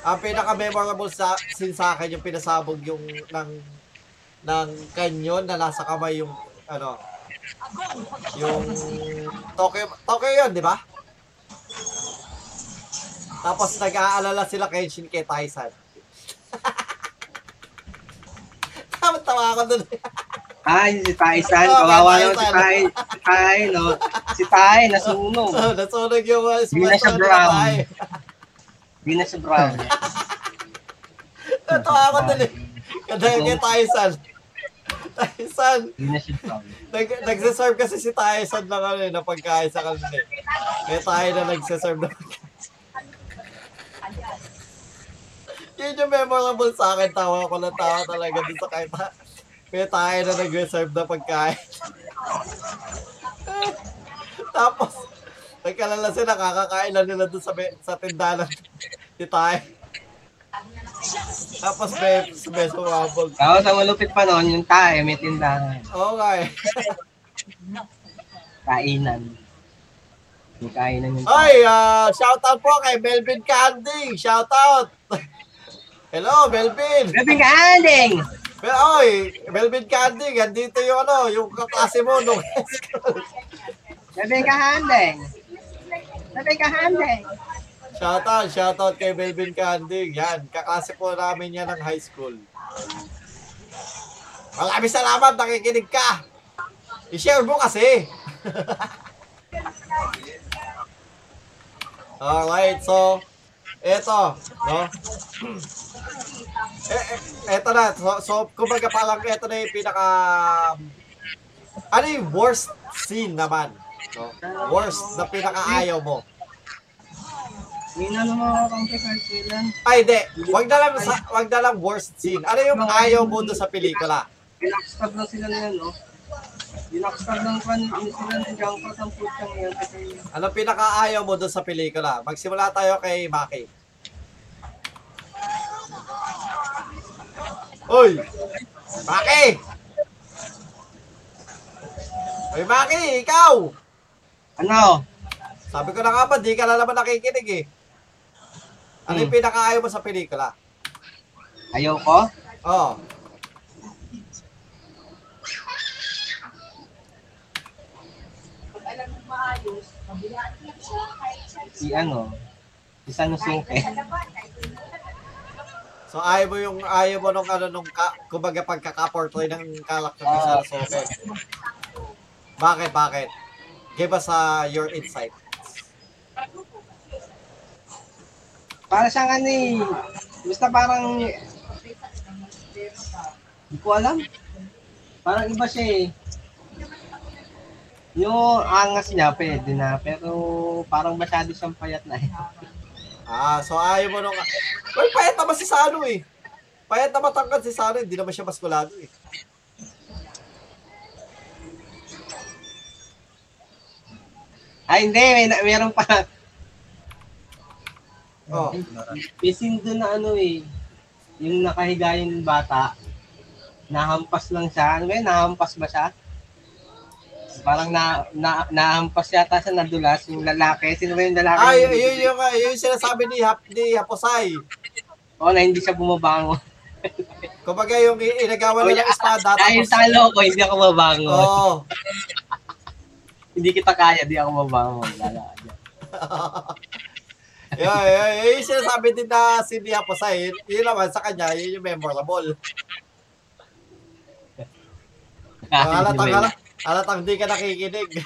Ang pinaka-memorable sa scene sa akin yung pinasabog yung ng ng kanyon na nasa kamay yung ano yung Tokyo Tokyo yun, di ba? Tapos nag-aalala sila kay Shin kay Tyson. <laughs> Tama tawa ako dun. <laughs> Ay, si Tyson. Oo, Kawawa kay naman si Tyson. Tyson. Tay, no? Si Tay, nasunog. Oh, <laughs> nasunog yung uh, Hindi na siya brown. Tay. Hindi na siya brown. Natawa ako dali. Kada kay. Hindi na siya brown. Nag, nagsiserve kasi si Tyson ng ano eh, ng pagkain sa kanila eh. Kaya tayo na nagsiserve ng pagkain. Yun yung memorable sa akin. Tawa ko na tawa talaga dun sa kaya, ta- kaya tayo na nag-reserve ng pagkain. Tapos, nagkalala sila, kakakain na nila dun sa, sa tindahan ni tayo. Tapos may, may sumabog. Tapos ang malupit pa noon, yung Tay, may tindahan. Okay. Kainan. May kainan yung Ay, ah, shout out po kay Melvin Candy. Shout out. Hello, Melvin. Gabi ka, Anding! Pero, oy, Melvin Candy, andito yung ano, yung kaklase mo nung high school. Gabi ka, Anding! Gabi ka, Anding! Shout out, shout out kay Melvin Candy. Yan, kaklase po namin yan ng high school. Maraming salamat, nakikinig ka. I-share mo kasi. <laughs> Alright, so, eto, no? <clears throat> Eh, eh, eto na, so, so kumbaga parang eto na yung pinaka, ano yung worst scene naman? No? Worst na pinaka-ayaw mo? Hindi na naman ako kahit kailan. Ay, hindi. Wag na lang, sa, wag na lang worst scene. Ano yung ayaw mo doon sa pelikula? Pinakstab lang sila na yan, no? Pinakstab lang pa yung sila ng jungkot ang putyang yan kasi Ano pinaka-ayaw mo doon sa pelikula? Magsimula tayo kay Maki. Uy! Maki! Uy, Maki, ikaw! ano? Sabi ko na nga ba, di ka na naman nakikinig eh. Ano yung pinaka-ayaw mo sa pelikula? Ayaw ko? Oh, Si ano? Si Sanusuke. so ayaw mo yung ayaw mo nung ano nung ka, kumbaga pagkaka-portray ng character ni Sarasoke. Bakit, bakit? Give us uh, your insight. Para siyang ano eh. Basta parang... Hindi ko alam. Parang iba siya eh. Yung angas niya, pwede na. Pero parang masyado siyang payat na eh. Ah, so ayaw mo nung... Well, payat naman si Sano eh. Payat na matangkad si Sano, hindi naman siya maskulado eh. Ay, hindi. May, meron pa. Oh. Scene doon na ano eh. Yung nakahiga yung bata. Nahampas lang siya. Ano ba yun? Nahampas ba siya? Parang na, na, nahampas yata siya nadulas yung lalaki. Sino ba yung lalaki? Ah, yun, yun, yung, yun yung sinasabi ni, Hap, ni Haposay. Oo, na hindi siya bumabangon. Kumbaga yung i- inagawa nila ng espada. <laughs> Dahil tapos- sa loko, hindi ako mabangon. Oo. <laughs> Hindi kita kaya, hindi ako mabangon. Lala <laughs> yun, yun, yun yung sinasabi din na si Ni Haposay. Yun, naman sa kanya, yun yung memorable. Halatang, halatang, halatang di ka nakikinig. <laughs>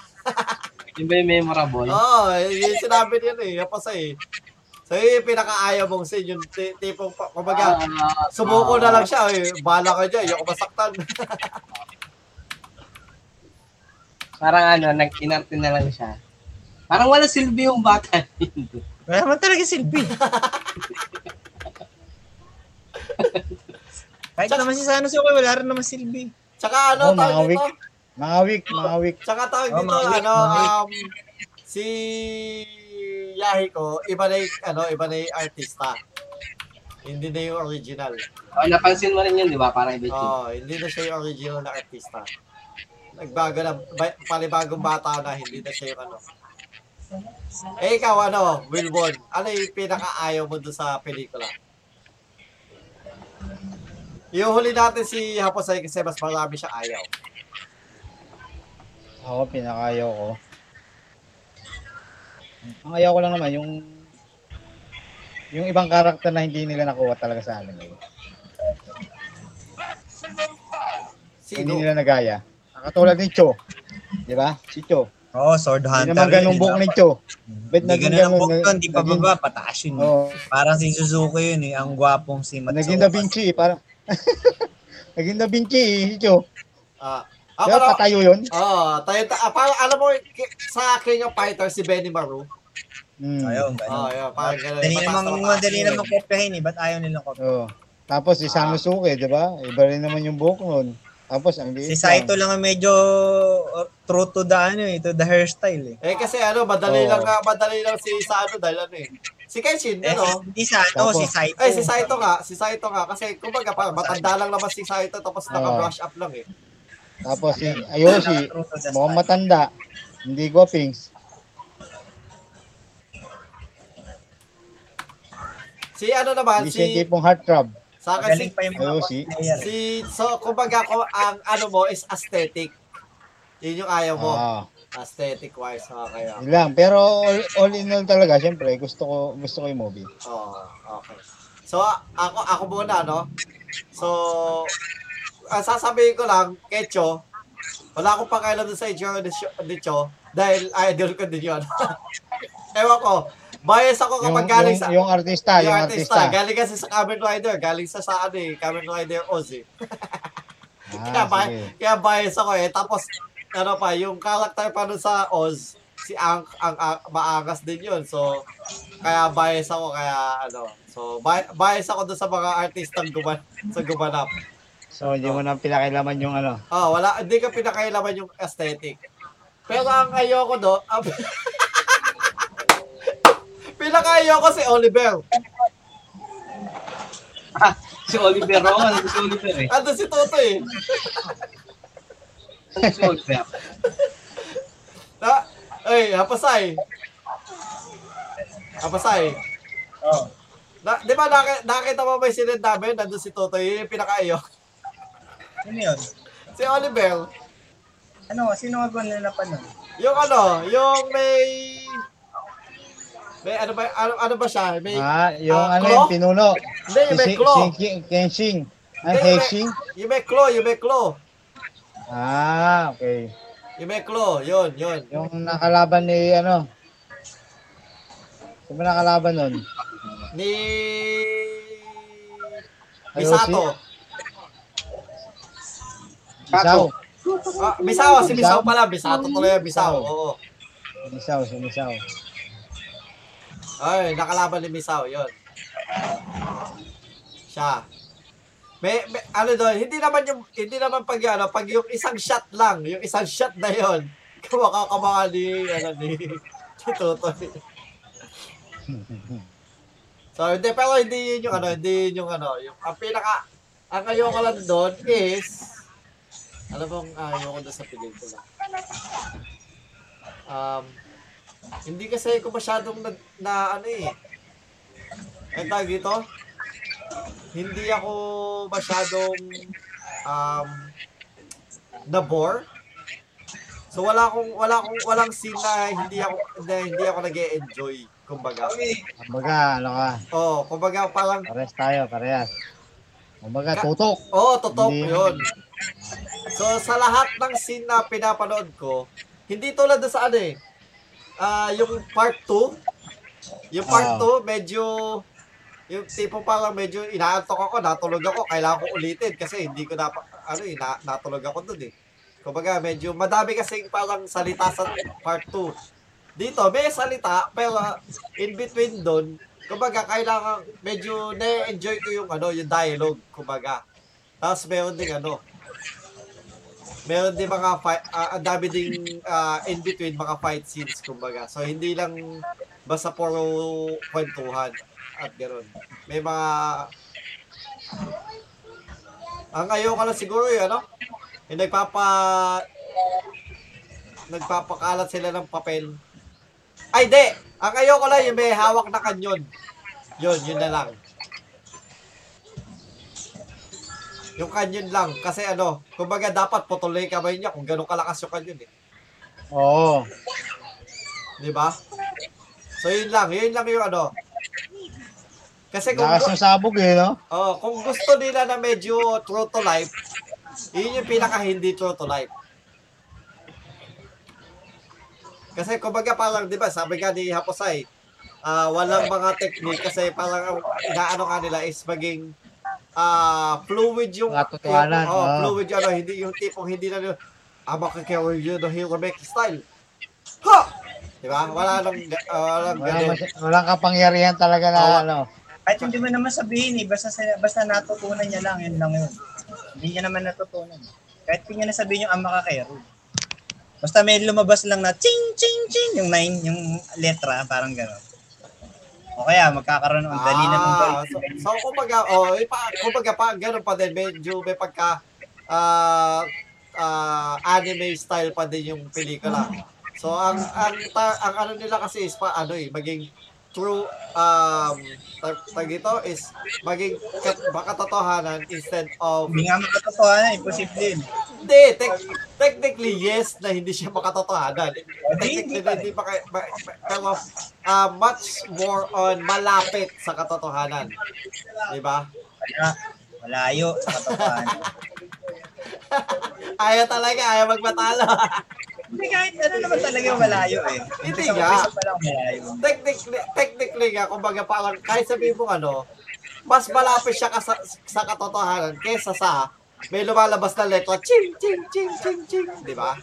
Yung ba yung memorable? Oo, oh, yun yung sinabi niya eh, Haposay. So yun yung pinaka-ayaw mong scene, yung ti- tipong, kumbaga, Ah, Sumuko na lang siya, eh. Bahala ka dyan, yung masaktan. <laughs> Parang ano, nag-inarte na lang siya. Parang wala silbi yung bata. <laughs> Wala naman talaga silbi. Kahit naman si Sanosuke, wala rin naman silbi. Tsaka ano, Oh, tawag dito? Mga week, mga week. Tsaka tawag Oh, dito, ano, mga weak. um, si Yahiko, iba na yung, ano, iba na yung artista. Hindi na yung original. oh, napansin mo rin yun, di ba? Parang iba. Oo, hindi na siya yung original na artista. Nagbago na, ba- panibagong bata na, hindi na siya yung ano. Eh, ikaw, ano, Wilbon, ano yung pinaka-ayaw mo doon sa pelikula? Yung huli natin si Haposay kasi mas marami siya ayaw. Ako, pinakayaw ko. Ang ayaw ko lang naman, yung yung ibang karakter na hindi nila nakuha talaga sa anime. Hindi Sino? nila nagaya. Katulad ni Cho. Di ba? Si Cho. Oo, Sword Hindi Hunter. naman ganung yun, buhok eh, ni Cho. Ba't Hindi ganun ang ganun? buhok yun, di pa baba, pataas yun. Oo. Parang si Suzuki yun eh, ang gwapong si Matsuo. <laughs> Naging Da Vinci eh. Parang... naging Da Vinci eh, si Cho. Ah, ako ba na, patayo yun? oh, tayo, ta, ah, parang alam mo, sa King of Fighters, si Benny Maru. Hmm. Ayun, Oh, ganun. yun, parang ganun. Dali namang, madali namang kopyahin eh, ba't ayaw nilang kopyahin? Oo. Tapos si Ah. Sanosuke, di ba? Iba rin naman yung buhok nun. Tapos ang liit Si Saito lang ang medyo uh, true to the ano eh, to the hairstyle eh. Eh kasi ano, madali Oo. lang nga, madali lang si sa ano dahil ano eh. Si Kenshin, Eh, ano? hindi sa ano, Tapos- si Saito. Eh, si Saito nga, si Saito nga. Kasi, kumbaga, parang matanda lang naman si Saito, tapos Oo. naka-brush up lang eh. Tapos si Ayoshi, mukhang matanda. Hindi gwapings. Si ano naman, Hindi si, tipong heartthrob. sa akin, si, Magaling pa yung mga Ayun, si- so, kumbaga, ko, ang ano mo is aesthetic. Yun yung ayaw mo. Ah, Aesthetic wise, ha, kaya. yun lang. Pero all, all in all talaga, syempre, gusto ko gusto ko yung movie. Oo, okay. So, ako, ako muna, no? So, ang sasabihin ko lang, kay Cho, wala akong pakialam dun sa itsura ni Cho- ni Cho, dahil idol ko din yun. <laughs> Ewan ko, bias ako Yung, kapag galing yung, sa... yung artista, yung, artista. Galing kasi sa Kamen Rider, galing sa sa ano eh, Kamen Rider Oz eh. <laughs> kaya, Ah, sige. kaya bias ako eh. Tapos, ano pa, yung character pa nun sa Oz, si Ang, ang, ang maangas din yun. So, kaya bias ako, kaya ano. So, bi- bias ako dun sa mga artistang guman, sa gumanap. So, hindi mo na pinakilaman yung ano. Oh, wala, hindi ka pinakailaman yung aesthetic. Pero ang ayoko do, ang, <laughs> pinaka-ayoko si Oliver. <laughs> Si Oliver Ron, si Oliver eh. Ando si Toto eh. Si Oliver. Na, ay, hapasay. Hapasay. Oh. Na, di ba nakita, mo ba yung sinend namin? Nandun si Toto, yun yung pinaka-ayo. Ano yun? Si Oliver, Ano, sino nga ba nila pa nun? yung ano, yung may... May ano ba, ano, ano ba siya? May, Ah, yung Ah, ano claw? yung pinuno. hindi, yung may Si, claw. si, Kenshin. Ah, Hindi, yung may- Hexing? Yung may claw, yung may claw. Ah, okay. Yung may claw, yun, yun. Yung nakalaban ni ano? Sino ba nakalaban nun? Ni... Ayoshi? Misato. Isaw. Ah, Misawa, si Misaw? pala. Misato tuloy yung Misaw. Oo. Misaw, si Misaw. Ay, nakalaban ni Misaw, yun. Siya. May, may ano doon, hindi naman yung, hindi naman pag ano, pag yung isang shot lang, yung isang shot na yun, <laughs> kamakakamakan ni, ano, ni, <laughs> ni Tutoy. So, hindi, pero hindi yun yung ano, hindi yun yung ano, yung, ang pinaka, ang ayoko lang doon is, ano bang ayoko doon sa pelikula? Um, hindi kasi ako masyadong na, na ano eh. Ang tawag dito? Hindi ako masyadong um, na-bore. So wala akong wala akong walang scene na hindi ako na hindi ako nag-enjoy kumbaga. Kumbaga, ano ka? Oh, kumbaga parang Parehas tayo, parehas. Kumbaga, tutok. oh, totoo Hindi. 'yun. So sa lahat ng scene na pinapanood ko, hindi tulad sa ano eh. Ah, yung part 2, yung part Ah. 2 medyo yung tipo parang medyo inaantok ako, natulog ako, kailangan ko ulitin kasi hindi ko na ano eh, na, natulog ako doon eh. Kumbaga medyo madami kasi parang salita sa part 2. Dito may salita pero in between doon, kumbaga kailangan medyo na-enjoy ko yung ano, yung dialogue, kumbaga. Tapos meron ding ano, meron din mga fight, ah, ang dami ding ah, in between mga fight scenes, kumbaga. So, hindi lang basta puro kwentuhan at gano'n. May mga... Ang ayaw ka lang siguro yung ano, yung nagpapa... Nagpapakalat sila ng papel. Ay, di! Ang ayaw ko lang yung may hawak na kanyon. Yun, yun na lang. Yung kanyon lang. Kasi ano, kumbaga dapat putulay kamay niya kung gano'ng kalakas yung kanyon eh. Oo. Di ba? So yun lang, yun lang yung ano. Kasi kung, Lakas ng sabog eh, no? oh, kung gusto nila na medyo true to life, yun yung pinaka hindi true to life. Kasi kumbaga parang, di ba, sabi nga ni Haposay, ah walang mga technique kasi parang ang inaano nga nila is maging ah fluid yung Katotohanan, yung, oh, oo. fluid yung ano, hindi yung tipong hindi na nila ah makakawin yun the hero make style. Ha! Di ba? Wala nang uh, walang Walang, ganun. mas- walang kapangyarihan talaga na Oo. ano. Kahit hindi mo naman sabihin eh, basta, basta natutunan niya lang, yun lang yun. Hindi niya naman natutunan. Kahit hindi niya nasabihin yung ama ka kay Rude. Basta may lumabas lang na ching, ching, ching, yung nine, yung letra, parang gano'n. O kaya, magkakaroon ng dali na ng Ah, so, so kumbaga, oh, eh, pa, kumbaga pa, ganun pa din, medyo may pagka ah ah, anime style pa din yung pelikula. So ang ang ta, ang ano nila kasi is pa ano eh, maging true um tag, tag dito is maging kat, makatotohanan instead of Hindi nga makatotohanan, imposible yun. Hindi, tec- technically yes na hindi siya makatotohanan. Technically hindi pa hindi pa kay- ma- ma- pero ah, much more on malapit sa katotohanan. 'Di ba? Malayo sa katotohanan. <laughs> Ayaw talaga, ayaw magmatalo. Hindi kahit ano naman talaga yung malayo eh. Hindi nga. technically, technically nga, kumbaga parang kahit sabihin mo ano, mas malapit siya ka sa, sa katotohanan kesa sa may lumalabas na letra, ching, ching, ching, ching, ching, di ba?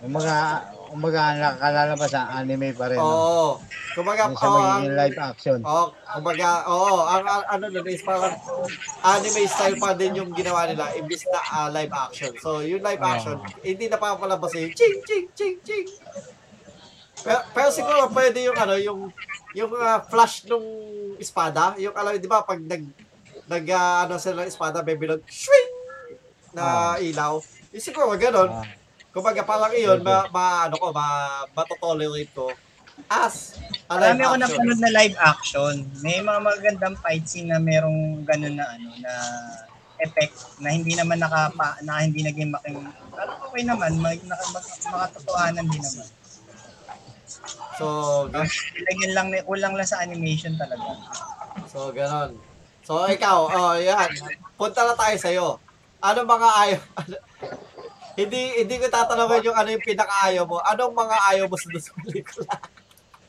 Umaga, umaga nakakalabas ang anime pa rin. Oo. Kumbaga, oo, ang, magiging live action. oo, kumbaga, oo, ang, ang ano nun is parang anime style pa din yung ginawa nila, imbis na ah, live action. So, yung live action, hindi na papalabas yung ching, ching, ching, ching. Pero, pero siguro pwede yung ano, yung yung ah, flash nung espada, yung alam, di ba, pag nag nag ah, ano sila ng espada, may bilog, swing na ilaw. Yung siguro ganun. Ah. Kumbaga parang iyon, ma, ma ano ko, ma, matotolerate ko as a live Marami ako napanood na live action. May mga magagandang fight scene na merong ganun na ano na effect na hindi naman nakapa na hindi naging making pero okay naman mag, naka, mag, makatotohanan din naman. So, gan- Ilagyan lang kulang lang sa animation talaga. so ganon. So ikaw, oh yan. Punta na tayo sa Ano mga ayaw? <laughs> hindi hindi ko tatanungin yung ano yung pinakaayaw mo. Anong mga ayaw mo sa sa pelikula? <laughs>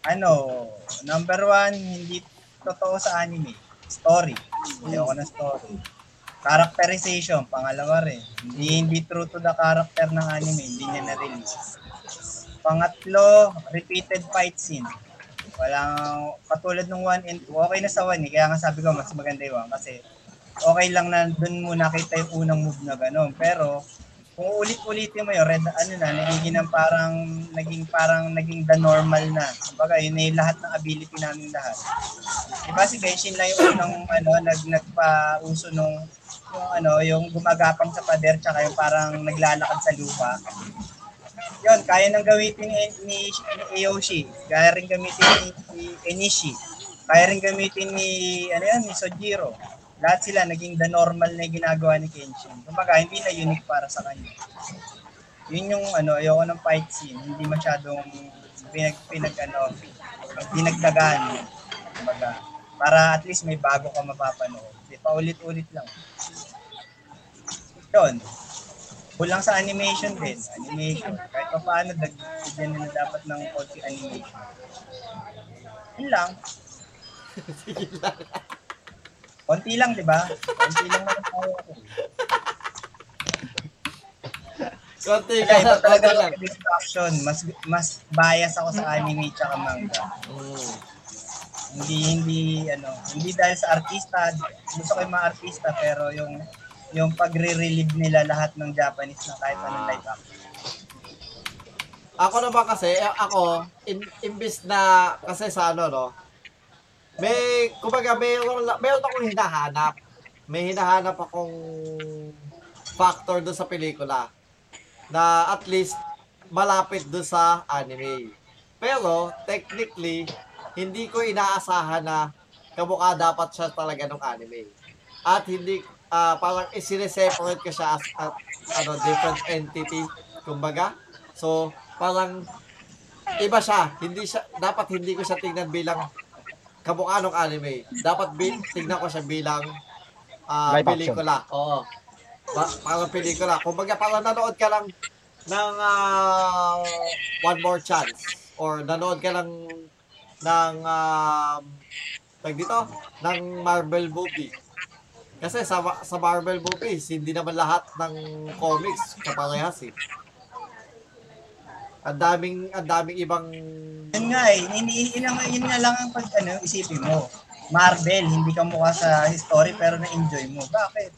Ano, number one, hindi totoo sa anime. Story. Hindi ako ng story. Characterization, pangalawa rin. Hindi, hindi true to the character ng anime. Hindi niya na-release. Pangatlo, repeated fight scene. Walang, katulad ng 1 and 2, okay na sa 1 eh. Kaya nga sabi ko, mas maganda yung 1 kasi okay lang na dun mo nakita yung unang move na gano'n. Pero, kung ulit-ulitin mo yun, red, ano na, nagiging ng parang, naging parang, naging the normal na. Kumbaga, yun na yung lahat ng ability namin lahat. Diba si Genshin lang yung unang, ano, nag, nagpa-uso nung, yung ano, yung gumagapang sa pader, tsaka yung parang naglalakad sa lupa. Yun, kaya nang gamitin ni, ni, ni Aoshi. Kaya rin gamitin ni, ni Enishi. Kaya rin gamitin ni, ano yan, ni Sojiro. Lahat sila naging the normal na ginagawa ni Kenshin. Kumbaga, hindi na unique para sa kanya. Yun yung ano, ayoko ng fight scene. Hindi masyadong pinag, pinag ano, dinagdagan. Kumbaga, para at least may bago ka mapapanood. Paulit-ulit lang. Yun. Kulang sa animation din. Animation. Kahit pa paano, dagdagan na dapat ng konti animation. Yun lang. Sige lang. Konti lang, di ba? Konti lang naman tayo. Konti ka, iba konti lang. ang distraction. Mas mas bias ako sa anime tsaka manga. Mm. Hindi hindi ano, hindi dahil sa artista, gusto ko yung mga artista pero yung yung pagre-relieve nila lahat ng Japanese na kahit anong live action. Ako naman kasi, eh, ako, in, imbis na, kasi sa ano, no, may, kumbaga, mayroon, mayroon akong hinahanap. May hinahanap akong factor doon sa pelikula na at least malapit doon sa anime. Pero, technically, hindi ko inaasahan na kamukha dapat siya talaga ng anime. At hindi, ah parang isineseparate ko siya as, as ano, different entity, kumbaga. So, parang iba siya. Hindi siya, dapat hindi ko siya tingnan bilang kamukha ng anime. Dapat bi, tingnan ko siya bilang ah, Live action. pelikula. Oo. Pa, parang pelikula. Kumbaga, parang nanood ka lang ng ah, one more chance or nanood ka ng ng um, tag dito ng Marvel movie. Kasi sa sa Marvel movies, hindi naman lahat ng comics kaparehas eh. Ang daming ang daming ibang Yun nga eh, yun, ang- yun nga lang ang pag, ano, isipin mo. Marvel, hindi ka mukha sa history pero na-enjoy mo. Bakit?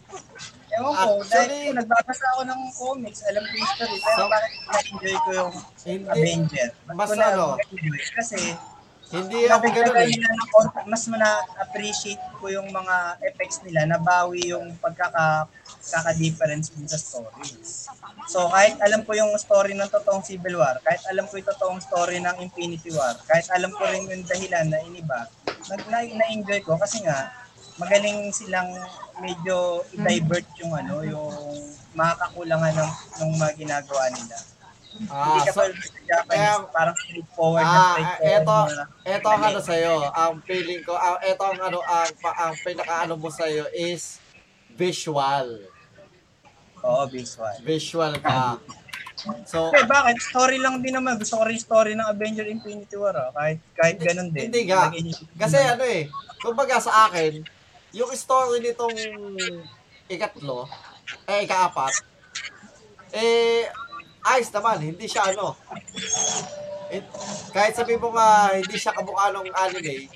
Ewan ko, Actually- dahil nagbabasa ako ng comics, alam ko history, pero So- bakit na-enjoy ko yung hindi Avenger? Mas ano? Kasi, hindi ako ganun eh. konti- mas na-appreciate ko yung mga effects nila, nabawi yung pagkaka kaka-difference din sa story. So, kahit alam ko yung story ng totoong Civil War, kahit alam ko yung totoong story ng Infinity War, kahit alam ko rin yung dahilan na iniba, nag- na- na-enjoy ko kasi nga, magaling silang medyo i-divert yung ano, yung mga kakulangan ng, ng mga ginagawa nila. Hindi Ah, ka so, pa Japanese, kaya- parang na Ah, na. eto ang ano sa'yo, ang feeling ko, ang, eto ang ano, ang, pa- ang pinaka-ano mo sa'yo is visual. Oo, visual. Visual ka. So, Eh, bakit? Story lang din naman. Gusto ko rin story ng Avenger Infinity War, ah. Kahit, kahit ganun din. Hindi. Naging- kasi ano eh, kumbaga sa akin, yung story nitong ikatlo, eh, ikaapat, eh, ayos naman, hindi siya ano, it, kahit sabi mo nga, hindi siya kamukha ng anime,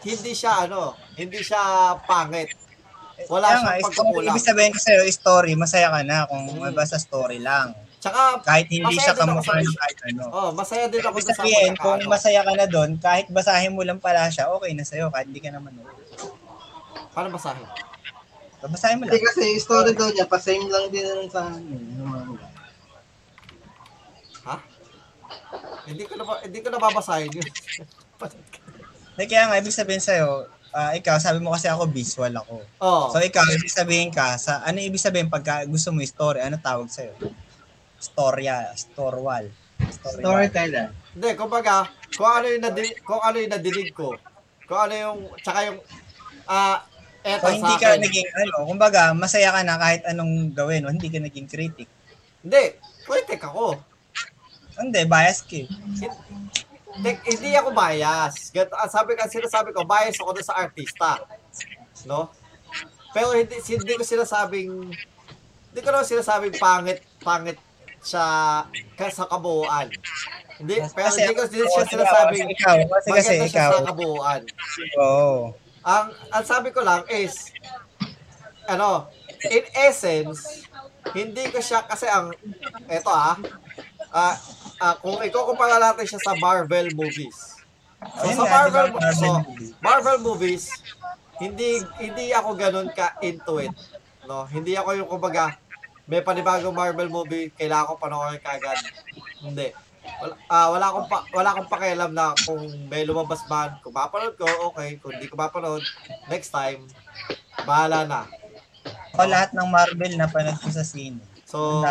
hindi siya ano, hindi siya pangit. Wala Kaya siyang pagkukulang. ibig sabihin ko sa'yo, story, masaya ka na kung Mm. basta story lang. Tsaka, Kahit hindi siya kamukha sa- ng kahit ano. oh, masaya din ako sa sabihin, kung pagkakaano. masaya ka na doon, kahit basahin mo lang pala siya, okay na sa'yo, kahit hindi ka naman. Paano basahin? Basahin mo Hindi lang. kasi yung story daw niya, pa-same lang din sa ano. yung mga- Hindi ko na ba, hindi ko na babasahin yun. <laughs> Eh, kaya nga, ibig sabihin sa'yo, ah, ikaw, sabi mo kasi ako, visual ako. oh, So, ikaw, ibig sabihin ka, sa, ano ibig sabihin pagka gusto mo yung story, ano tawag sa'yo? Storya, storwal. Story. Storyteller. Hindi, kumbaga, kung ano yung nadinig, kung ano yung nadinig ko, kung ano yung, tsaka yung, ah, eto So, hindi sa ka akin. naging, ano, kumbaga, masaya ka na kahit anong gawin, no? hindi ka naging critic. Hindi, critic ako. Hindi, bias ka. Hindi, hindi ako bias. Ganito, ah, sabi ka, sinasabi ko, bias ako dun sa artista. No? Pero hindi, hindi ko sinasabing, hindi ko naman sinasabing pangit, pangit ka- sa kabuuan. Hindi, pero hindi ko hindi siya kasi sinasabing ikaw, kasi kasi ikaw. sa kabuuan. Oo. ang ang sabi ko lang is ano, in essence, hindi ko siya kasi ang eto ah, ah, ah, kung ikukumpara natin siya sa Marvel movies. So, sa Marvel, di ba, Marvel so. Marvel movies, hindi hindi ako ganun ka into it. No, hindi ako yung kumbaga may panibagong Marvel movie, kailangan ko panoorin kagad. Hindi. Wala, ah, wala akong pa, wala akong pakialam na kung may lumabas man, kung mapanood ko, okay. Kung hindi ko mapanood, next time, bahala na. Ako lahat ng Marvel na panood ko sa scene. So, Yung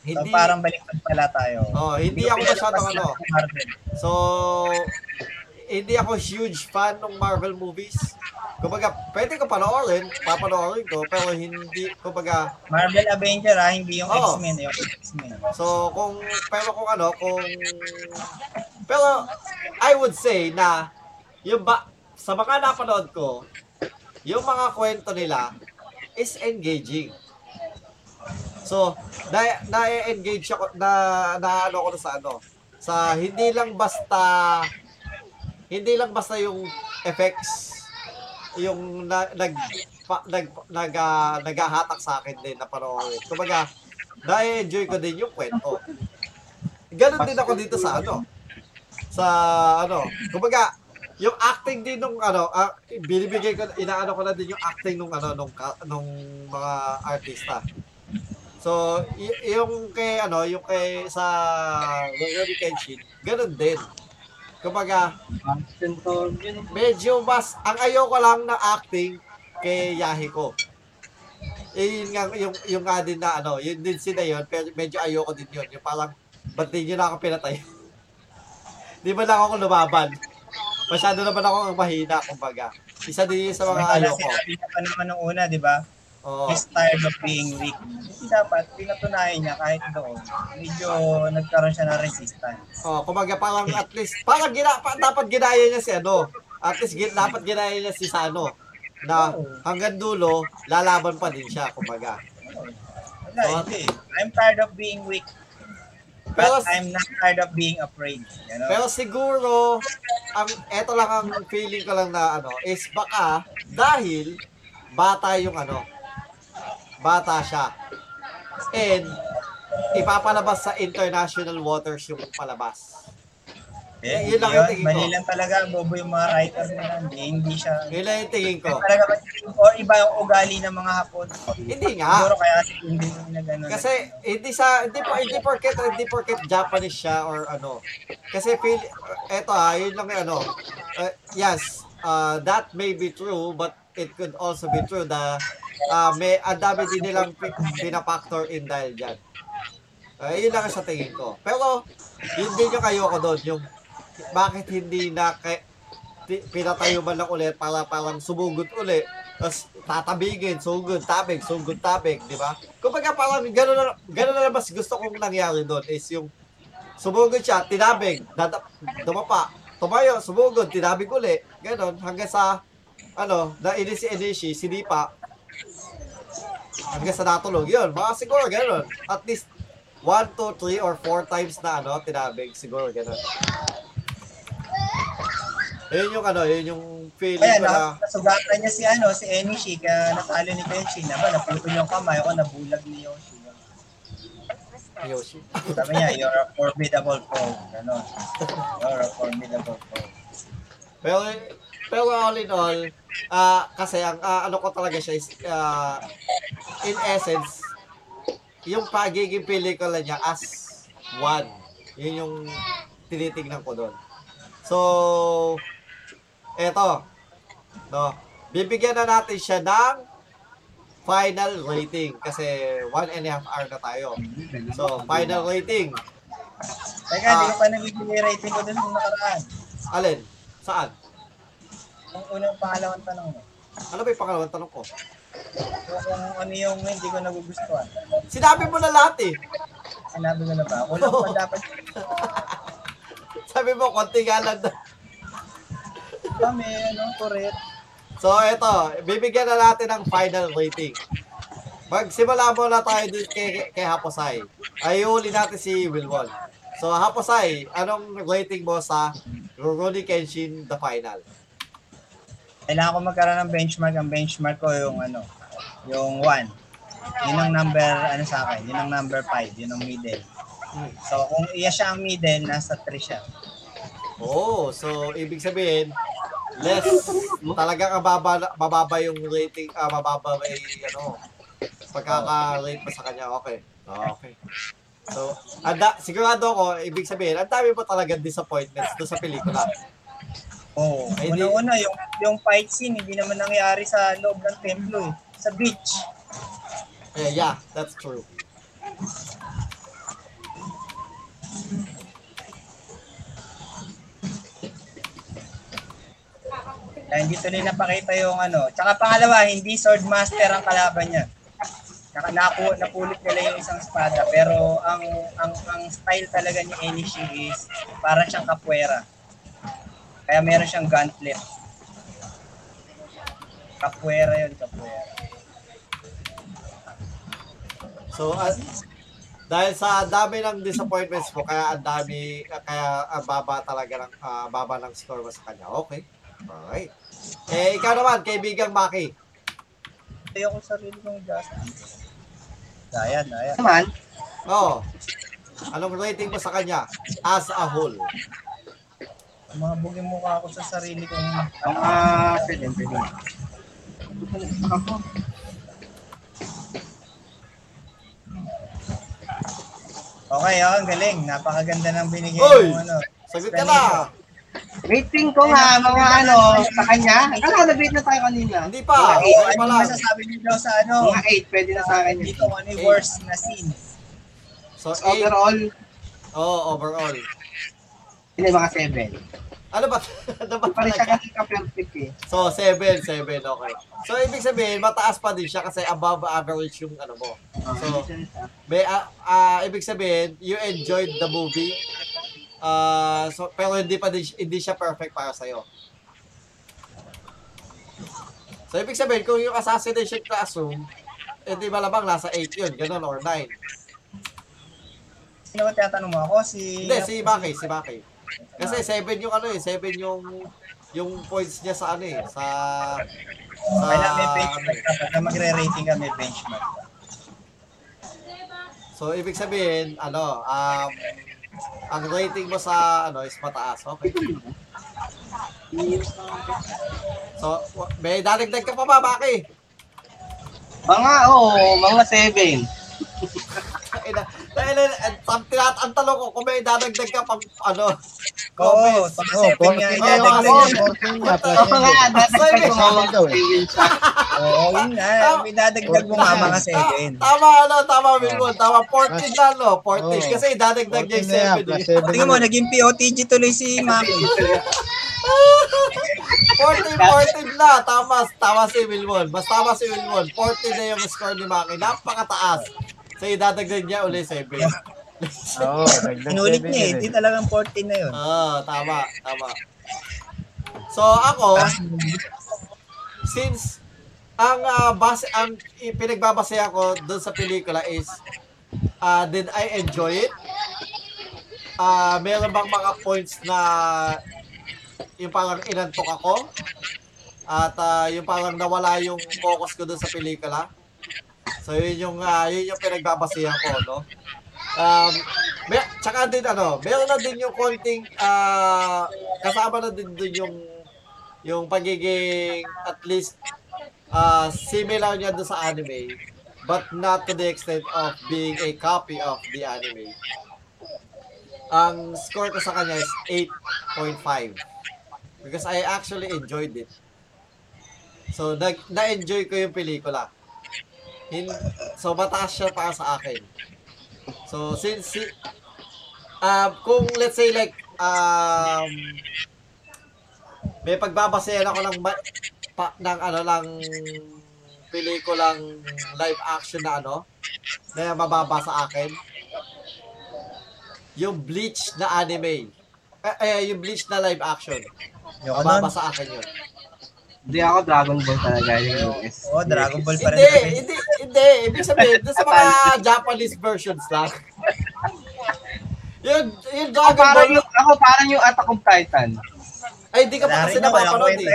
dati. So, hindi, parang baliktad pala tayo. oh, hindi ko ako masyadong ano. So, hindi ako huge fan ng Marvel movies. Kumbaga, pwede ko panoorin, papanoorin ko, pero hindi, kumbaga, Marvel Avenger ah, hindi yung Oo. X-Men, yung X-Men. So, kung, pero kung ano, kung, pero, I would say na, yung ba, sa mga napanood ko, yung mga kwento nila is engaging. So, na, na-engage ako, na, na ano ko na sa ano, sa hindi lang basta, hindi lang basta yung effects, yung na, nag, pa, nag, nag, ah, naghahatak sa akin din na panoorin. Kumbaga, na-enjoy ko din yung kwento. Ganon din ako dito sa ano. Sa ano, kumbaga, yung acting din nung ano, ah, binibigay ko inaano ko na din yung acting nung ano nung nung mga artista. So, y- yung kay ano, yung kay sa Rurouni Kenshin, ganun din. Kumbaga, medyo mas ang ayoko lang na acting kay Yahiko. Eh, yun nga, yung, yung nga din na ano, yun din sila yun, pero medyo ayoko din yun. Yung parang, ba't di nyo na ako pinatay? <laughs> di ba lang ako lumaban? Masyado naman ako ang mahina, kumbaga. Isa din yun sa mga ayoko. Sinabi niya pa naman nung una, di ba? Oo. he's tired of being weak. Hindi dapat, pinatunayan niya kahit doon. Medyo nagkaroon siya ng resistance. Oh, kumbaga parang at least parang gina, pa, dapat ginaya niya si ano. At least gin, dapat ginaya niya si Sano na hanggang dulo lalaban pa din siya kumbaga. Wala, Oo. hindi. I'm tired of being weak. Pero But I'm not tired of being afraid. You know? pero siguro ang eto lang ang feeling ko lang na ano is baka dahil bata yung ano bata siya. And ipapalabas sa international waters yung palabas. eh, yun lang yun, yung tingin ko. mali lang talaga, bobo yung mga writer nila. Hindi, hindi siya. Yun lang yung tingin ko. Talaga ba, or iba yung ugali ng mga Hapon. Hindi nga. Siguro kaya hindi na gano'n. Kasi hindi sa hindi po hindi porket hindi porket Japanese siya or ano. Kasi feel eto ah, yun lang yung ano. Uh, yes, uh, that may be true but it could also be true na uh, may ang dami din nilang pi- pinapactor in dahil dyan. Uh, yun lang sa tingin ko. Pero yun din yung kayo ko doon, yung bakit hindi na kay, pinatayo man lang ulit para parang sumugod ulit tapos tatabigin, sugod, tabig, sugod, tabig, di ba? Kumbaga parang gano'n na, gano'n na mas gusto kong nangyari doon is yung sumugod siya, tinabig, dada, dumapa, tumayo, sumugod, tinabig uli, gano'n, hanggang sa, ano, nainis si Enishi, sinipa, hanggang sa natulog, yun, mga siguro gano'n, at least, 1, 2, 3, or 4 times na, ano, tinabig, siguro gano'n. Yun yung ano, yun yung feeling Kaya ko na, na, nasugatan niya si ano, si Enishi, kaya natalo ni Kenshin. Aba, naputol yung kamay ko, nabulag ni Yoshi. Yoshi. Sabi niya, you're a formidable foe. Ganon. You're a formidable foe. Pero, pero all in all, ah kasi ang ah, ano ko talaga siya is, ah, in essence, yung pagiging pelikula niya as one. Yun yung tinitignan ko doon. So, eto, no, bibigyan na natin siya ng final rating kasi one and a half hour na tayo. So, final rating. Teka, hindi ko pa nabibigay rating ko dun nung nakaraan. Alin? Saan? Yung unang pangalawang tanong mo. Ano ba yung pangalawang tanong ko? Kung, kung ano yung hindi ko nagugustuhan. Sinabi mo na lahat eh. Sinabi ko na ba? Kulang pa <laughs> dapat Sabi mo, konti nga lang. na- kami, ano, correct. So, eto, bibigyan na natin ng final rating. Magsimula muna tayo din kay, kay Haposay. Ayuli natin si Wilwon. So, Haposay, anong rating mo sa Rurouni Kenshin The Final? Kailangan ko magkaroon ng benchmark. Ang benchmark ko yung ano, yung 1. Yun ang number, ano sa akin, yun ang number 5, yun ang middle. So, kung iya siya ang middle, nasa 3 siya. Oh, so ibig sabihin, less talagang mababa, mababa yung rating, ah, mababa may ano, pagkaka-rate mo sa kanya. Okay. Okay. So, anda, sigurado ko, ibig sabihin, ang dami mo talaga disappointments doon sa pelikula. Oo. Oh, di- Una-una, yung, yung fight scene, hindi naman nangyari sa loob ng templo eh. Sa beach. Eh, yeah, that's true. Kaya hindi tuloy napakita yung ano. Tsaka pangalawa, hindi sword master ang kalaban niya. Tsaka napu, napulit nila yung isang espada. Pero ang ang ang style talaga ni Enishi is para siyang capoeira. Kaya meron siyang gauntlet. Capoeira yun, capoeira. So, ah, dahil sa dami ng disappointments mo, kaya ang dami, kaya ang baba talaga ng, ah, baba ng score mo sa kanya. Okay. Alright. Eh, ikaw naman, kaibigang Maki. Ayoko sa sarili kong justice. Daya, daya. Naman, Oh. Anong rating mo sa kanya as a whole? Mga buging mukha ako sa sarili kong Mga 7, pwede. Okay, oh, ang galing. Napakaganda ng binigay Oy! mo ano. Sagot ka na. Rating ko nga, mga ano, sa kanya. Akala ko nag-rate na tayo kanina. Hindi pa. Mga Okay eight, ano lang. masasabi niyo daw sa ano? Mga 8, pwede na sa akin yun. Dito, ano yung worst na scene? So, So, 8. overall, Oh, overall. Hindi, mga Ano ba? <laughs> ano ba Pa rin siya kasi ka-perfect eh. So, 7, 7, okay. So, ibig sabihin, mataas pa din siya kasi above average yung ano mo. So, may, ah, ah, ibig sabihin, you enjoyed the movie. Ah, so, pero hindi pa din, hindi siya perfect para sa'yo. So, ibig sabihin, kung yung assassination classroom, hindi malamang nasa 8 yun, ganun, or 9. Sino ba tinatanong mo ako? Si... Hindi, si Maki, si Maki. Kasi 7 yung ano eh, 7 yung yung points niya sa ano eh, sa sa Kailangan may benchmark ka. Pag magre-rating ka, may benchmark. So ibig sabihin, ano, um ang rating mo sa ano is mataas. Okay. So, may dadagdag ka pa ba, Maki? Mga, oo, mga 7. <laughs> Dahil ang tinat ang tanong ko kung may dadagdag ka pang ano, Oo, comments. Oh, seven nga 14 idadagdag nga, niya. 14 nga, plus Oo nga, dadagdag ko mga daw eh. 7. Oo, yun nga. May dadagdag mo nga mga seven. Ta- Tama, ano, tama, Wilmon. Tama, 14 na, no? 14. Oo. Kasi dadagdag niya 14 yung na yan, 7. plus eh. 7. Tingnan mo, naging POTG tuloy si Maki. 14, 14 na. Tama, tama si Wilmon. Mas tama si Wilmon. 14 na yung score ni Maki. Napakataas. So, idadagdag niya uli 7. <laughs> Oo, dagdag Inulit seven niya eh. Hindi talagang 14 na yun. Oo, tama, tama. So, ako, since ang ah, base ang pinagbabase ako doon sa pelikula is ah did I enjoy it? Ah, meron bang mga points na yung parang inantok ako? At ah, yung parang nawala yung focus ko doon sa pelikula? So yun yung ah, yun yung pinagbabasehan ko, no? Um, may, tsaka din ano, meron na din yung konting ah kasama na din dun yung yung pagiging at least ah similar niya doon sa anime but not to the extent of being a copy of the anime. Ang score ko sa kanya is 8.5 because I actually enjoyed it. So, nag, na-enjoy ko yung pelikula. Hin, so, mataas siya para sa akin. So, since, si, ah, kung let's say like, um, may pagbabasehan ako ng, ma- pa, ng ano, ng pelikulang live action na ano, na mababa sa akin. Yung Bleach na anime. Eh, eh, yung Bleach na live action. Yung Mababa ano? sa akin yun. Hindi ako Dragon Ball talaga yung US. Oo, Dragon Ball pa rin. Hindi, hindi, hindi. Ibig sabihin, doon sa mga <laughs> Japanese versions lang. yung, yung Ako Dragon parang Ball, yung, ako parang yung Attack of Titan. ay, hindi ka pa kasi napapanood eh.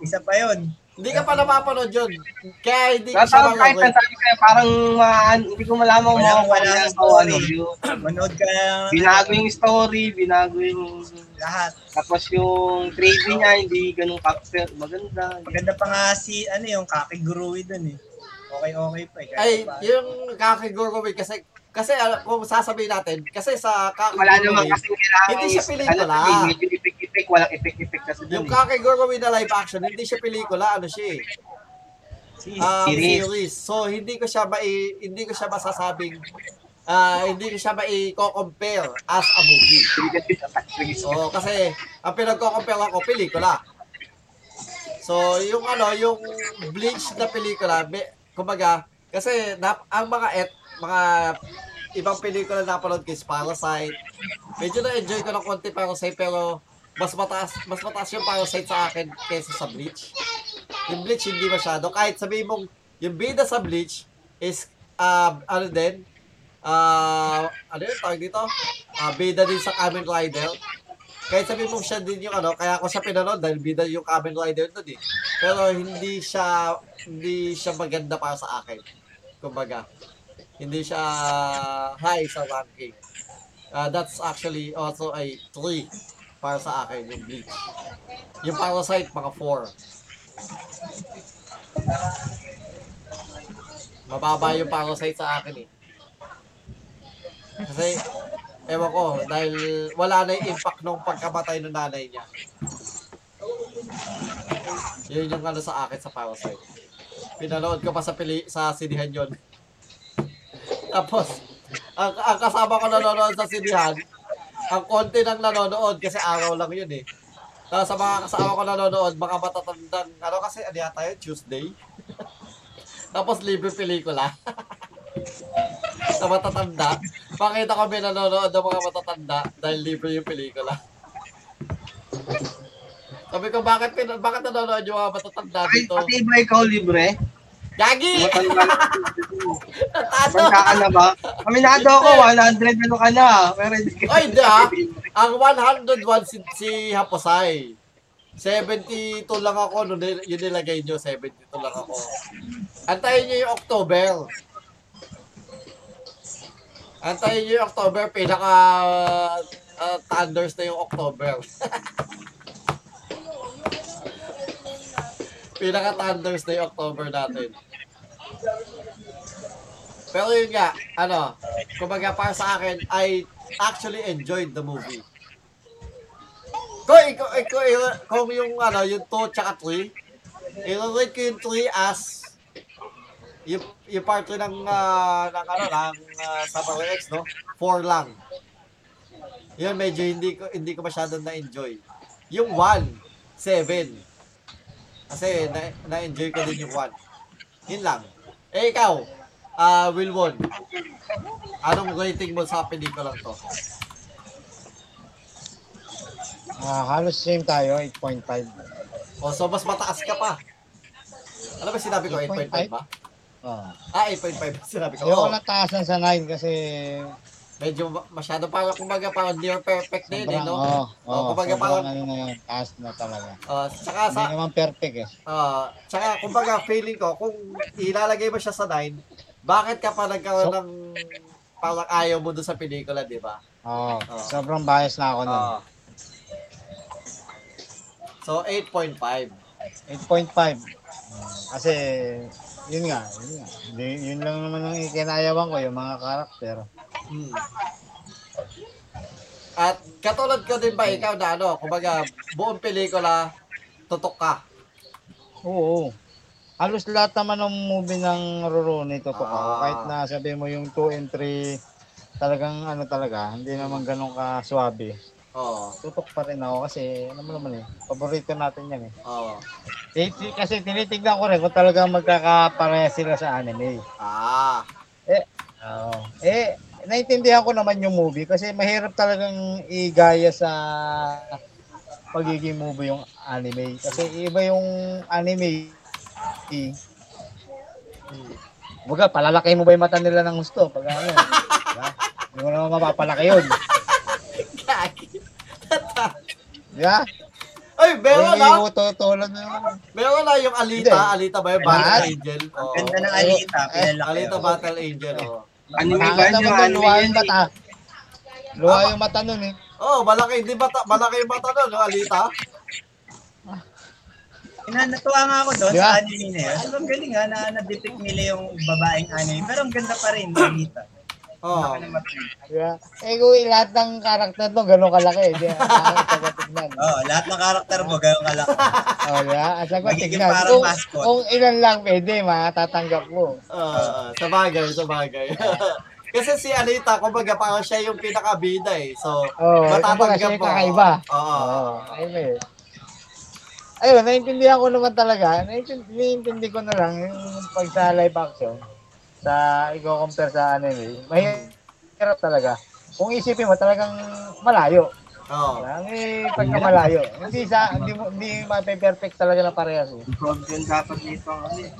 Isa pa yun. Hindi ka pa napapanood yun. Kaya hindi ko Attack siya of Titan, mga sabi ko parang ma- hindi ko malaman kung Walang- mga wala ano, ang story. ano, <clears throat> yung, Manood ka lang. binago yung story, binago yung Lahat. tapos yung 3D niya hindi ganun capture, maganda. Maganda pa nga si, ano yung Kakigurui dun eh. Okay, okay pa eh. Kahit Ay, pa. yung Kakigurumi kasi kasi alam- kung sasabihin natin, kasi sa Wala naman Kakigurumi, kasi Hindi siya is- pelikula. Ano, ipik-ipik, walang ipik-ipik kasi dun yung eh. Kakigurumi na live action, hindi siya pelikula, ano siya eh. Si, um, Series. series. So hindi ko siya mai hindi ko siya masasabing ah hindi ko siya mai-compare as a movie. So kasi ang pinagko-compare ko pelikula. So yung ano, yung Bleach na pelikula, kumbaga, kasi nap, ang mga et, mga ibang pelikula na napanood is Parasite. Medyo na-enjoy ko ng konti Parasite pero mas mataas mas mataas yung Parasite sa akin kaysa sa Bleach. Yung Bleach hindi masyado. Kahit sabihin mong yung bida sa Bleach is uh, ano din ah ano yun tawag dito? Ah, bida din sa Kamen Rider. Kahit sabihin mong siya din yung ano, kaya ako siya pinanood dahil bida yung Kamen Rider doon eh. Pero hindi siya hindi siya maganda para sa akin. Kumbaga, hindi siya high sa ranking. Ah, that's actually also a 3 para sa akin yung Bleach. Yung Parasite mga 4. Mababa yung Parasite sa akin eh. Kasi, ewan ko, dahil wala na yung impact nung pagkamatay ng nanay niya. Yun yung ano sa akin sa Parasite. Pinanood ko pa sa pili sa sinihan yun. Tapos, ang, ang kasama ko nanonood sa sinihan, ang konti ng nanonood kasi araw lang yun eh. Tapos sa mga kasama ko nanonood, mga matatandang, ano kasi, ano yata yun, Tuesday. <laughs> Tapos libre pelikula. <laughs> sa matatanda. Pakita kami nanonood ng mga matatanda dahil libre yung pelikula. Sabi ko, bakit, bakit nanonood yung mga matatanda Ay, dito? pati ba ikaw libre? Gagi! Natalo! Matanda ka na ba? Aminado ako, 100 ano ka na. Pero hindi ka. Ay, hindi ah. <laughs> Ang 101 si, si Haposay. 72 lang ako, no, yun nilagay nyo, 72 lang ako. Antayin nyo yung October. Antayin nyo yung October, pinaka uh, thunders na yung October. <laughs> pinaka thunders na yung October natin. Pero yun nga, ano, kumbaga para sa akin, I actually enjoyed the movie. Kung, kung, kung, kung yung, ano, yung 2 tsaka 3, i-rate ko yung 3 as yung, yung part 3 ng, ah, ng, ano, ng uh, Samurai X, no? 4 lang. Yun, medyo hindi ko, hindi ko masyadong na-enjoy. Yung 1, 7. Kasi na, na-enjoy ko din yung 1. Yun lang. Eh, ikaw, ah Wilwon, anong rating mo sa pelikulang to? Ah, halos same tayo, 8.5. O, so mas mataas ka pa. Ano ba sinabi ko? 8.5 ba? Oh. Ah, 8.5 sinabi ko. Ayoko Oo, na taasan sa 9 kasi medyo ma- masyado parang kumbaga parang near perfect din eh, sobrang, no? oh, Oh, oh, kumbaga parang- ano na yun, taas na talaga. Uh, tsaka Hindi sa naman perfect eh. uh, tsaka kumbaga feeling ko kung ilalagay mo siya sa 9, bakit ka pa nagkaroon So- ng parang ayaw mo doon sa pelikula, di ba? Oo, Oh. sobrang bias na ako nun. Oo. so 8.5. 8.5. Kasi, yun nga, yun nga. Di- yun lang naman ang ikinayawan ko, yung mga karakter. Hmm. At katulad ko din ba ikaw na ano, kumbaga buong pelikula tutok ka. Oo. Halos lahat naman ng movie ng Rurouni totoo ako. Ah. Kahit na sabi mo yung 2 and 3, talagang ano talaga, hindi naman ganun ka swabe. Oo. Tutok pa rin ako kasi, ano mo naman eh, paborito natin yan eh. Oo. Eh, Kasi tinitignan ko rin kung talagang magkakapareha sila sa anime. Ah. Oo. Eh, naintindihan ko naman yung movie kasi mahirap talagang igaya sa pagiging movie yung anime. Kasi iba yung anime. Eh. Baga, palalaki mo ba yung mata nila ng gusto? Pag ano, diba? Hindi mo naman mapapalaki yun. Ba? Ay, meron Hindi na. mo tutulad na naman. Meron na yung Alita. Hindi. Alita ba yung? Battle Angel? Oo. Ganda ng Alita, pinalaki Alita ako. Battle Angel, oh. Anime ba Bakit yun? anime luha yung eh. mata. Luha yung mata nun eh. Oh, malaki, di ba ta- malaki yung mata nun, no, Alita? Ina, natuwa nga ako doon Di ba? sa anime na yun. Ang galing nga na na-depict nila yung babaeng anime. Pero ang ganda pa rin, Alita. Oh. Laki ng mata. Di ba? Eh kung lahat ng karakter doon, gano'ng kalaki. Di ba? Oh, lahat ng karakter mo, gano'n ka lang. Oh, di ba? At sa Magiging tignan. Kung, mascot. kung ilan lang pwede, matatanggap mo. Ah, sa bagay, sa bagay. <laughs> Kasi si Alita, kumbaga parang siya yung pinakabida eh. So, Oh, matatanggap siya mo. yung kakaiba. Oo. Oo, ayun eh. Ayun, naiintindihan ko naman talaga. Naiintindi, naiintindi ko na lang yung pag sa live action, sa i-compare sa anime, mahirap talaga. Kung isipin mo, talagang malayo. Oo. Ang eh, pagka malayo. Hindi sa, hindi mo, hindi mape-perfect talaga na parehas eh. Gold yun dapat dito. ano eh.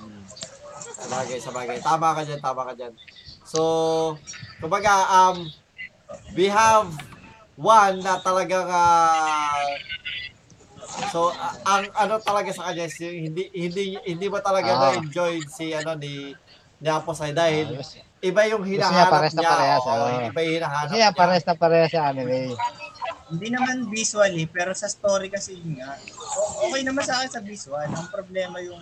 Sa bagay, sa bagay. Tama ka dyan, tama ka dyan. So, kumbaga, um, we have one na talagang, ah, so, ang ano talaga sa kanya, yung hindi, hindi, hindi ba talaga Ah. na-enjoy si, ano, ni, ni Aposay dahil Ayos. iba yung niya hinahanap pares na niya. parehas, oo. iba yung hinahanap niya. parehas na parehas sa anime. Hindi naman visually, pero sa story kasi yun nga. Okay naman sa akin sa visual. Ang problema yung,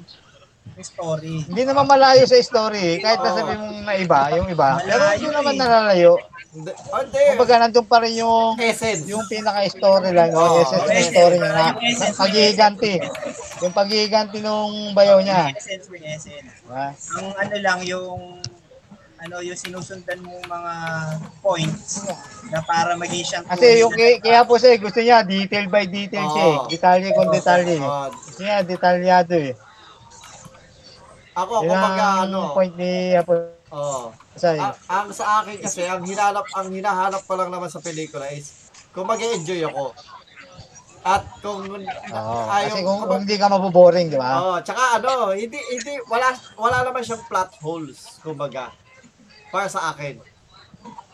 yung story. Hindi naman malayo sa story, eh. kahit na sabi mong na iba, yung iba. Pero hindi Malayo naman eh. nalalayo. Oh. Kumbaga nandun pa rin yung essence. yung pinaka-story lang, yung Oo. essence ng story niya na, na paghihiganti. Yung paghihiganti nung bayaw niya. Yung essence, yung essence. Diba? Ang ano lang, yung ano yung sinusundan mo mga points na para maging siyang Kasi yung kaya, kaya po siya, gusto niya detail by detail siya eh. Oo. Detalye kung detalye. Oh, Gusto niya detalyado eh. ako, Yun kumbaga, ano, point ni Apo oh, Say. ang, ang sa akin kasi, ang hinanap, ang hinahanap ko lang naman sa pelikula is, kung mag-enjoy ako. At kung Oo. ayaw, Kasi kung, kung- kung hindi ka maboboring, di ba? Oh, tsaka ano, hindi hindi wala wala naman siyang plot holes, kumbaga. Para sa akin.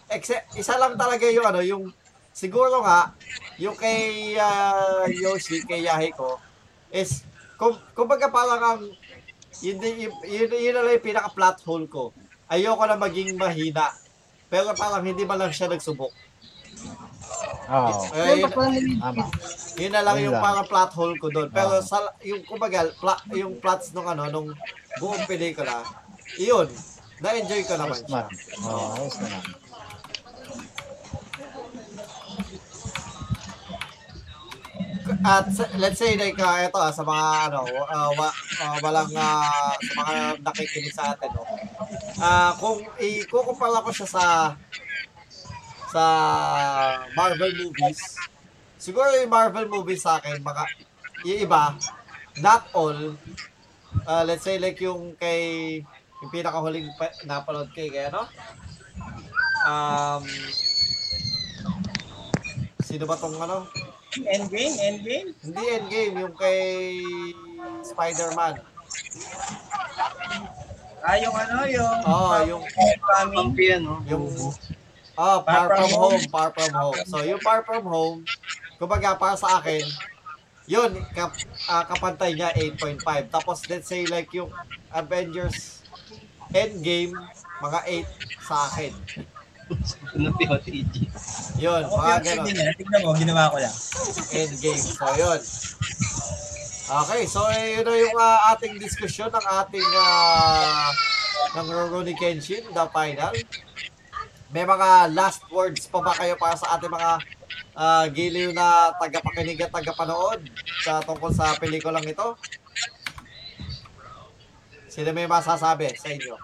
Except isa lang talaga yung ano, yung siguro nga yung kay ah, Yoshi, kay Yahiko is kum, kumbaga parang ang yun, yun, yun, yun lang yung pinaka plot hole ko. Ayoko na maging mahina. Pero parang hindi man lang siya nagsubok. Oo. Eh, yun, Tama. yun na lang Yun yung lang. parang plot hole ko doon. Pero Ah. sa yung kumbaga pla, yung plots nung ano nung buong pelikula, iyon, na-enjoy ko naman Ayos siya. Oo, ayos naman. At let's say like uh, ito ah, sa mga ano uh, wa, ah, walang ah, sa mga nakikinig sa atin no. Ah, kung ikukumpara ko siya sa sa Marvel movies, siguro yung Marvel movies sa akin baka yung iba not all ah, let's say like yung kay yung pinakahuling pa- napanood kay kay ano um sino ba tong ano Endgame, endgame. Hindi endgame, yung kay Spider-Man. Ah, yung ano, yung Oo, yung, coming. Pampi, ano? yung, oh, Far From Home, Far From Home. So, yung Far From Home, kumbaga, para sa akin, yun, kap, ah, kapantay niya 8.5. Tapos, let's say, like, yung Avengers Endgame, mga 8 sa akin. Ano POTG? Yun, Ako mga yung ganun. Tignan mo, ginawa ko lang. Endgame. So, yun. Okay, so eh, yun na yung ah, ating diskusyon ng ating uh, ng Rurouni Kenshin, the final. May mga last words pa ba kayo para sa ating mga ah, giliw na tagapakinig at tagapanood sa tungkol sa pelikulang ito? Sino may masasabi sa inyo?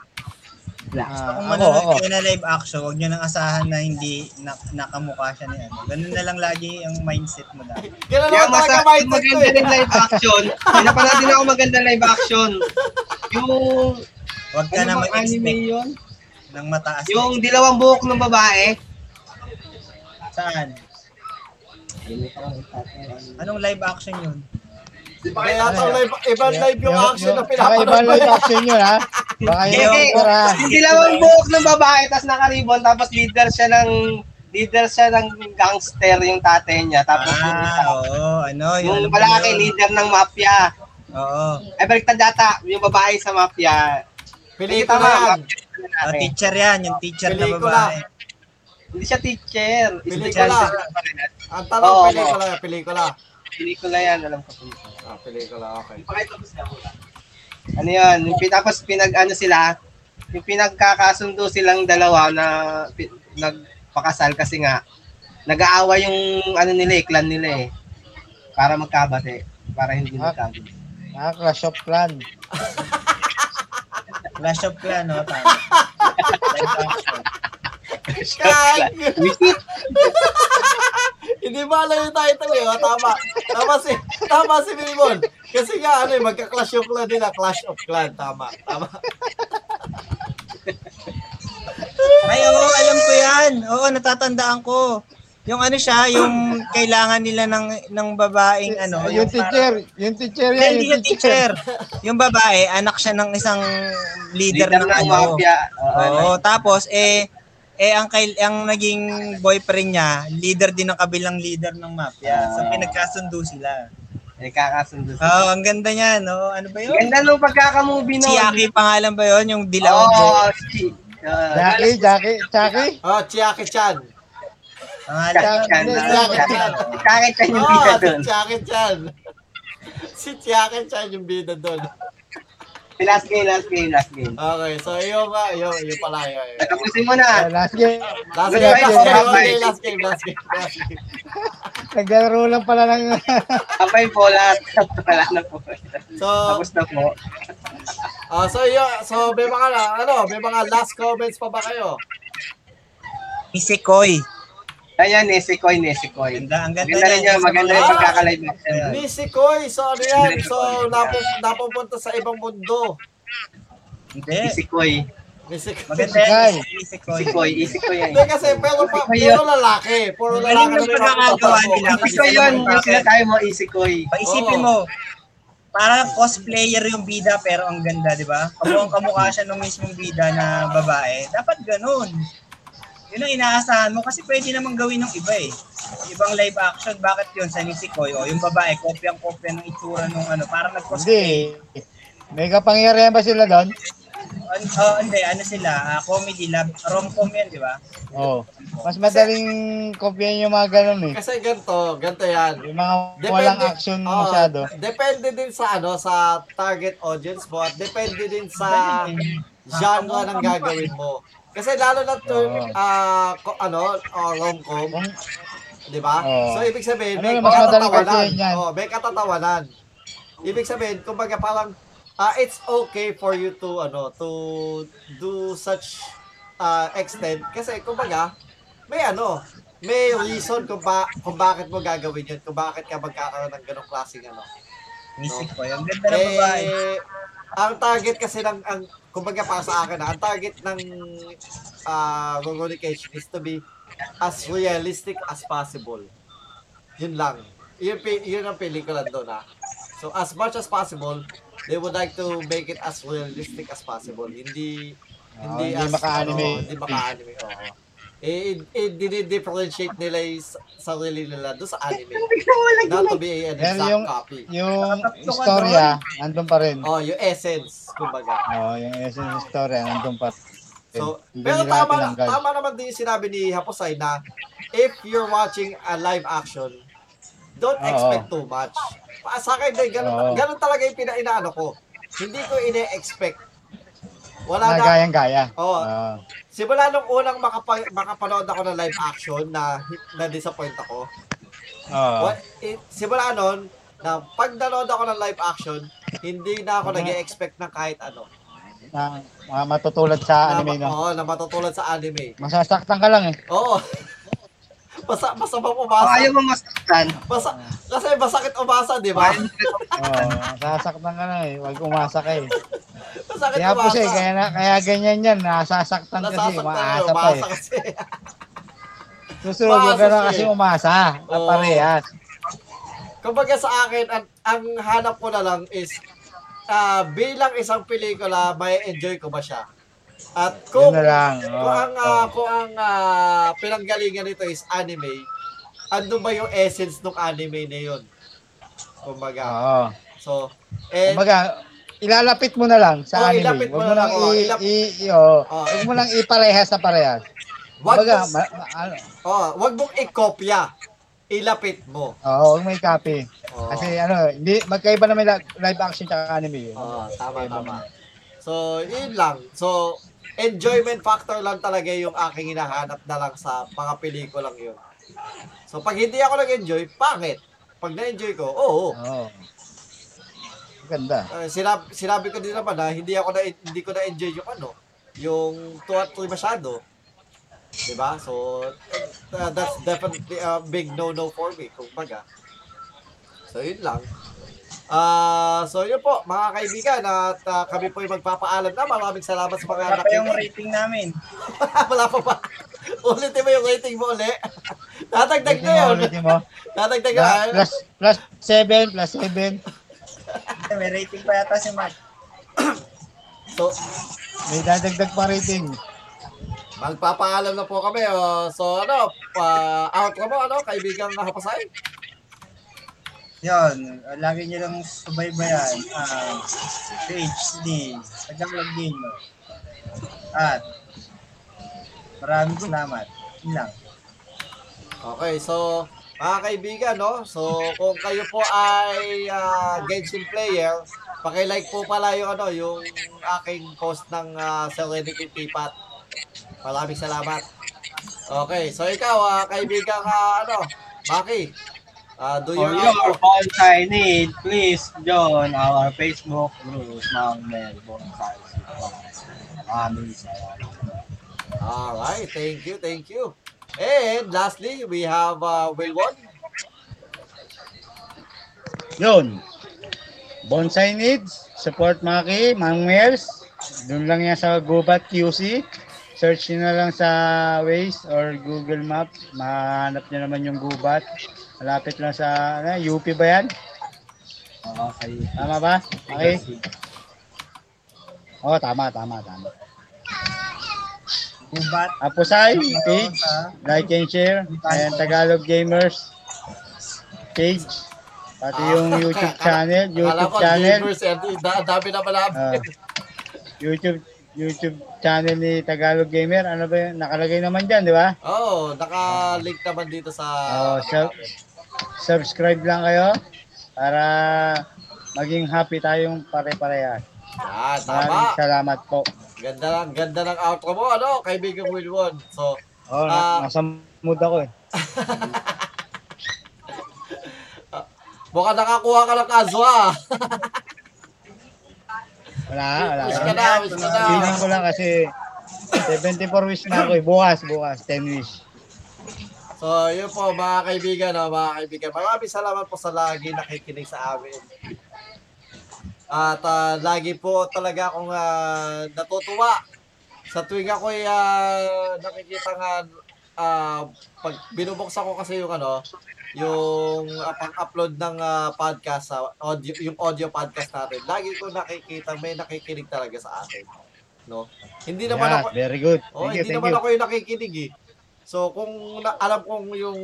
Ah, Kung ako, manonood ako. kayo na live action, huwag nyo nang asahan na hindi na, nakamukha siya ni ano. Ganun na lang lagi ang mindset mo dahil. <laughs> Ganun Kaya naman talaga mindset ko maganda eh. din live action. <laughs> May napanood din ako maganda live action. Yung, Huwag ka ano na anime mag-expect yun? Ng mataas. na Yung dilawang buhok ng babae. Saan? Anong live action yun? Kaya ito, live, ibang live yung action na pinapanood ibang live action yun, ha? Baka yung para... yung dilawang buhok ng babae, tapos nakaribon, tapos leader siya ng leader siya ng gangster yung tatay niya. Tapos yung isa, Ah, oo, ano, yun. yung malaki, yun. leader ng mafia. Oo. Ay, baliktad data, yung babae sa mafia. Pelikula yan. Oh, teacher yan, yung teacher na Pelikula. babae. Hindi siya teacher. Pelikula. Ang tanong, Oo, pelikula, pelikula. Pelikula yan, alam ko. Ah, pelikula, okay. Ano yan, yung tapos pinag ano sila, yung pinagkakasundo silang dalawa na pi- nagpakasal kasi nga nag-aawa yung ano nila eh, clan nila eh. Para magkabate, para hindi Ah. magkabate. Ah, Clash of Clan. <laughs> Clash of Clan, no? Tama. live action. Kag! Hindi ba alam yung title eh, oh, tama. Tama si, tama si Milmon. Kasi nga, ano eh, magka-clash of clan nila, clash of clan, tama. Tama. Ay, oo, alam ko yan. Oo, natatandaan ko. Yung ano siya, yung kailangan nila ng ng babaeng ano, yung parang- teacher. Yung teacher Hindi, yan. hindi Yung yung teacher. Yung babae, anak siya ng isang leader, Leader ng, ng ano. mafia. Oo, Oo, tapos eh eh ang kay ang naging boyfriend niya, leader din ng kabilang leader ng mafia. So Ah. pinagkasundo sila. eh, kakasundo Oo, sila. ang ganda niya, no? Ano ba 'yun? Ganda nung pagkakamovie Si nun. Aki pangalan ba 'yon, yung dilaw? Oo, si... Uh, Jackie, Jackie, Jackie. Oh, Chiaki Chan. Pangalan. Kakichan. Chiaki Chan. Kakichan yung Oh, bida si dun. Chiaki Chan. Si Chiaki Chan yung bida doon. Si last game, last game, last game. Okay, so yung, uh, yung, yung pala, yun. Tapusin mo Ah, na. Last game. Last game, last game, okay, last game, last game, last game. Naglaro lang pala ng... Kapay po lahat. Wala na po. So, Tapos na po. Ah, so yun, so may mga ano, may mga last comments pa ba kayo? Isikoy. Ayan, Nesikoy, Nesikoy. Ganda, ang ganda Maganda rin niya. yun, maganda yung pagkakalive action. Ni si Koy, so ano yan? So napu napupunta sa ibang mundo. Hindi. Isikoy. Ni si Koy. Maganda yan. Isikoy. Isikoy, Isikoy yan. Hindi kasi pero pa, puro lalaki. Puro lalaki yung pagkakagawa nila. Isikoy yun, yung sinatayo mo, Isikoy. Paisipin mo, parang cosplayer yung bida pero ang ganda, di ba? Kamukhang kamukha siya nung mismong bida na babae. Dapat ganun. Yun ang inaasahan mo kasi pwede namang gawin ng iba eh. Ibang live action, bakit yun sa Nisikoy? O yung babae, kopyang-kopya ng itsura nung ano, parang nag-cosplay. Hindi. May kapangyarihan ba sila doon? Oh, hindi, ano sila, ah, comedy, love, rom-com yan, di ba? Oo. Mas madaling kopyahin yung mga ganun eh. Kasi ganito, ganito yan. Yung mga Depende- walang action Oo, masyado. depende din sa ano sa target audience mo at depende din sa genre ng gagawin mo. Kasi lalo na to Oo. ah, ko- ano, uh, rom-com, 'di ba? Oo. So ibig sabihin Ano may yung mas madaling katatawanan. yan? Oh, may katatawanan. Ibig sabihin, kumbaga parang ah, it's okay for you to ano to do such ah, extent kasi kumbaga may ano, may reason kung, ba, kung bakit mo gagawin yun, kung bakit ka magkakaroon ng ganong klaseng ano. Nisikoy, ang ganda ng babae. Eh, ang target kasi ng, ang, kumbaga para sa akin, ah, ang target ng uh, communication is to be as realistic as possible. Yun lang. Yun, yun ang pelikula doon ah. So as much as possible, they would like to make it as realistic as possible. Hindi hindi, hindi as, maka-anime. ano, hindi maka-anime. Oo. Eh, eh, dinidifferentiate nila yung sa- sarili nila doon sa anime. Not to be an Pero exact yung- copy. Yung istorya, nandun pa rin. Oh, yung essence, kumbaga. Oo, yung essence ng istorya, nandun pa rin. So, Hindi pero tama, tinanggal. tama naman din yung sinabi ni Haposay na if you're watching a live action, don't Oo. expect too much. Sa akin din, ganun, Oo. ganun talaga yung pinainaano ko. Hindi ko ine-expect. Wala Na na. gayang-gaya. Oo. Oo. Simula nung unang makapa, makapanood ako ng live action na na-disappoint ako. Oo. What, eh, simula nun, na pag nanood ako ng live action, hindi na ako Mhm. nag-expect ng kahit ano. Na, mga matutulad sa Na, anime, no? Oo, na matutulad sa anime. Masasaktan ka lang eh. Oo. <laughs> Basta bang Kung umasa. ayaw mo masaktan, Basta, kasi masakit umasa, di ba? Oo, masasaktan ka lang eh. Huwag umasa ka eh. <laughs> Masakit Kaya po umasa. siya, eh, kaya, na, kaya ganyan yan. Nasasaktan kasi, Nasasaktan umaasa yun, pa eh. kasi. Susunod, ka na kasi eh. umasa. Na Oo. parehas. Kumbaga sa akin, ang, ang hanap ko na lang is, ah, bilang isang pelikula, may enjoy ko ba siya? At kung, Yun na lang. Oo. kung ang, ah, kung ang ah, pinanggalingan nito is anime, ando ba yung essence ng anime na yun? Kumbaga. Oo. So, eh, Kumbaga, ilalapit mo na lang sa Oo, anime. ilapit mo na mo lang oo, i, ilap- i, i-. Oo. Huwag mo lang iparehas na parehas. wag Kumbaga, mong, ma, ma, ano, oh, wag mong i-kopya. Ilapit mo. oo, huwag mo i-copy. Oo. Kasi ano, hindi, magkaiba naman la- live action at anime. Oo, tama, tama. So, yun lang. So, enjoyment factor lang talaga yung aking hinahanap na lang sa mga pelikulang yun. So, pag hindi ako nag-enjoy, pangit. Pag na-enjoy ko, oo. Oo. Ganda. Uh, sinabi, sinabi ko din naman na hindi ako na hindi ko na-enjoy yung ano, yung tuwa tuwa masyado. 'Di ba? So uh, that's definitely a big no-no for me, kumbaga. So yun lang. Ah, so yun po, mga kaibigan, at ah, kami po yung magpapaalam na. Maraming salamat sa mga Wala pa yung rating namin. <laughs> Wala pa ba? Ulitin mo yung rating mo uli. <laughs> Tatagdag na yun. Ulitin mo. Tatagdag Na, plus, plus 7, plus 7. <laughs> May rating pa yata si Mark. <coughs> So, May dadagdag pa rating. Magpapaalam na po kami. Oh. So ano, pa outro mo ano, kaibigang hapasay? Yun, lagi nyo lang subaybayan ang page ni Tagalog Gamer. At maraming salamat. Yun lang. Okay, so mga kaibigan, no? So kung kayo po ay uh, Genshin player, paki-like po pala yung ano, yung aking post ng uh, Serenity Tipat. Maraming salamat. Okay, so ikaw, ah, kaibigang ah, ano, Maki, Uh, do For your your bonsai need, please join our Facebook group, Mang Mel Bonsai. Maraming salamat. Alright, thank you, thank you. And lastly, we have uh, Wilwon. Yun. Bonsai needs, support Maki, Manuels. Doon lang yan sa Gubat QC. Search nyo na lang sa Waze or Google Maps. Mahanap nyo naman yung Gubat. Malapit lang sa ano, UP ba yan? Oo. Tama ba? Okay? Oo, tama, tama, tama. Gubat. Apusay, page, like and share. Ayan, Tagalog Gamers page. Pati yung YouTube channel, <laughs> YouTube channel. gamers, eh, da- dami na pala. Ah, YouTube YouTube channel ni Tagalog Gamer. Ano ba yun? Nakalagay naman dyan, di ba? oh, naka-link naman dito sa... Oh, sub- subscribe lang kayo para maging happy tayong pare-parehas. Maraming tama. salamat po. Ganda lang, ganda ng outro mo, ano, kaibigang Wilwon. So, Oh, Ah. na- nasa mood ako eh. <laughs> baka nakakuha ka ng kaswa. <laughs> Wala, wala. Wish ka na, wish ka na. Feeling ko lang kasi 74 wish na ako eh. Bukas, bukas. 10 wish. So, yun po, mga kaibigan, no, mga kaibigan. Maraming salamat po sa lagi nakikinig sa amin. At ah, lagi po talaga akong ah, natutuwa sa tuwing ako ay ah, nakikita nga ah, pag binubuksan ko kasi yung ano, yung ah, pang-upload ng ah, podcast sa audio, yung audio podcast natin. Lagi ko nakikita may nakikinig talaga sa atin. No? Hindi naman Yeah, ako very good. Oh, Thank you, hindi naman you. ako yung nakikinig eh. So, kung na, alam kong yung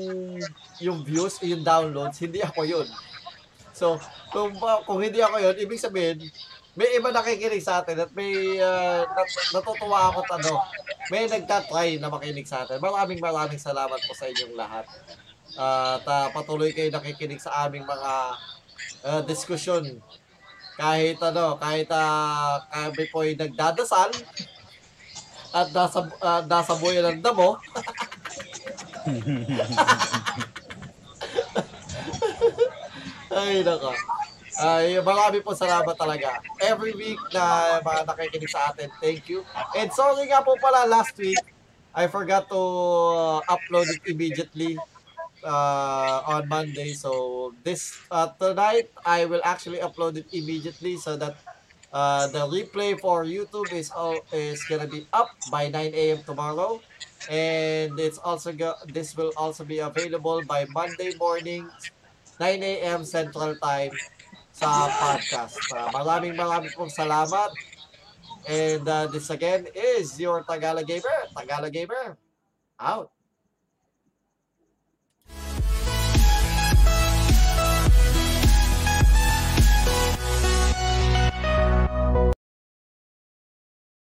yung views, yung downloads, hindi ako yun. So, kung, kung hindi ako yun, ibig sabihin, may iba nakikinig sa atin at may uh, nat- natutuwa ako at ano, may nagtatry na makinig sa atin. Maraming maraming salamat po sa inyong lahat. at ah, patuloy kayo nakikinig sa aming mga ah, diskusyon. Kahit ano, kahit uh, kami po ay nagdadasal, at nasa uh, nasa buhay ng damo. <laughs> Ay, nako. Ay, marami po salamat talaga. Every week na mga nakikinig sa atin, thank you. And sorry nga po pala, last week, I forgot to uh, upload it immediately uh, on Monday. So, this, uh, tonight, I will actually upload it immediately so that Uh, the replay for YouTube is all is gonna be up by 9 a.m. tomorrow, and it's also go, this will also be available by Monday morning, 9 a.m. Central Time sa podcast. Uh, maraming maraming pong salamat. And uh, this again is your Tagalog Gamer. Tagalog Gamer, out.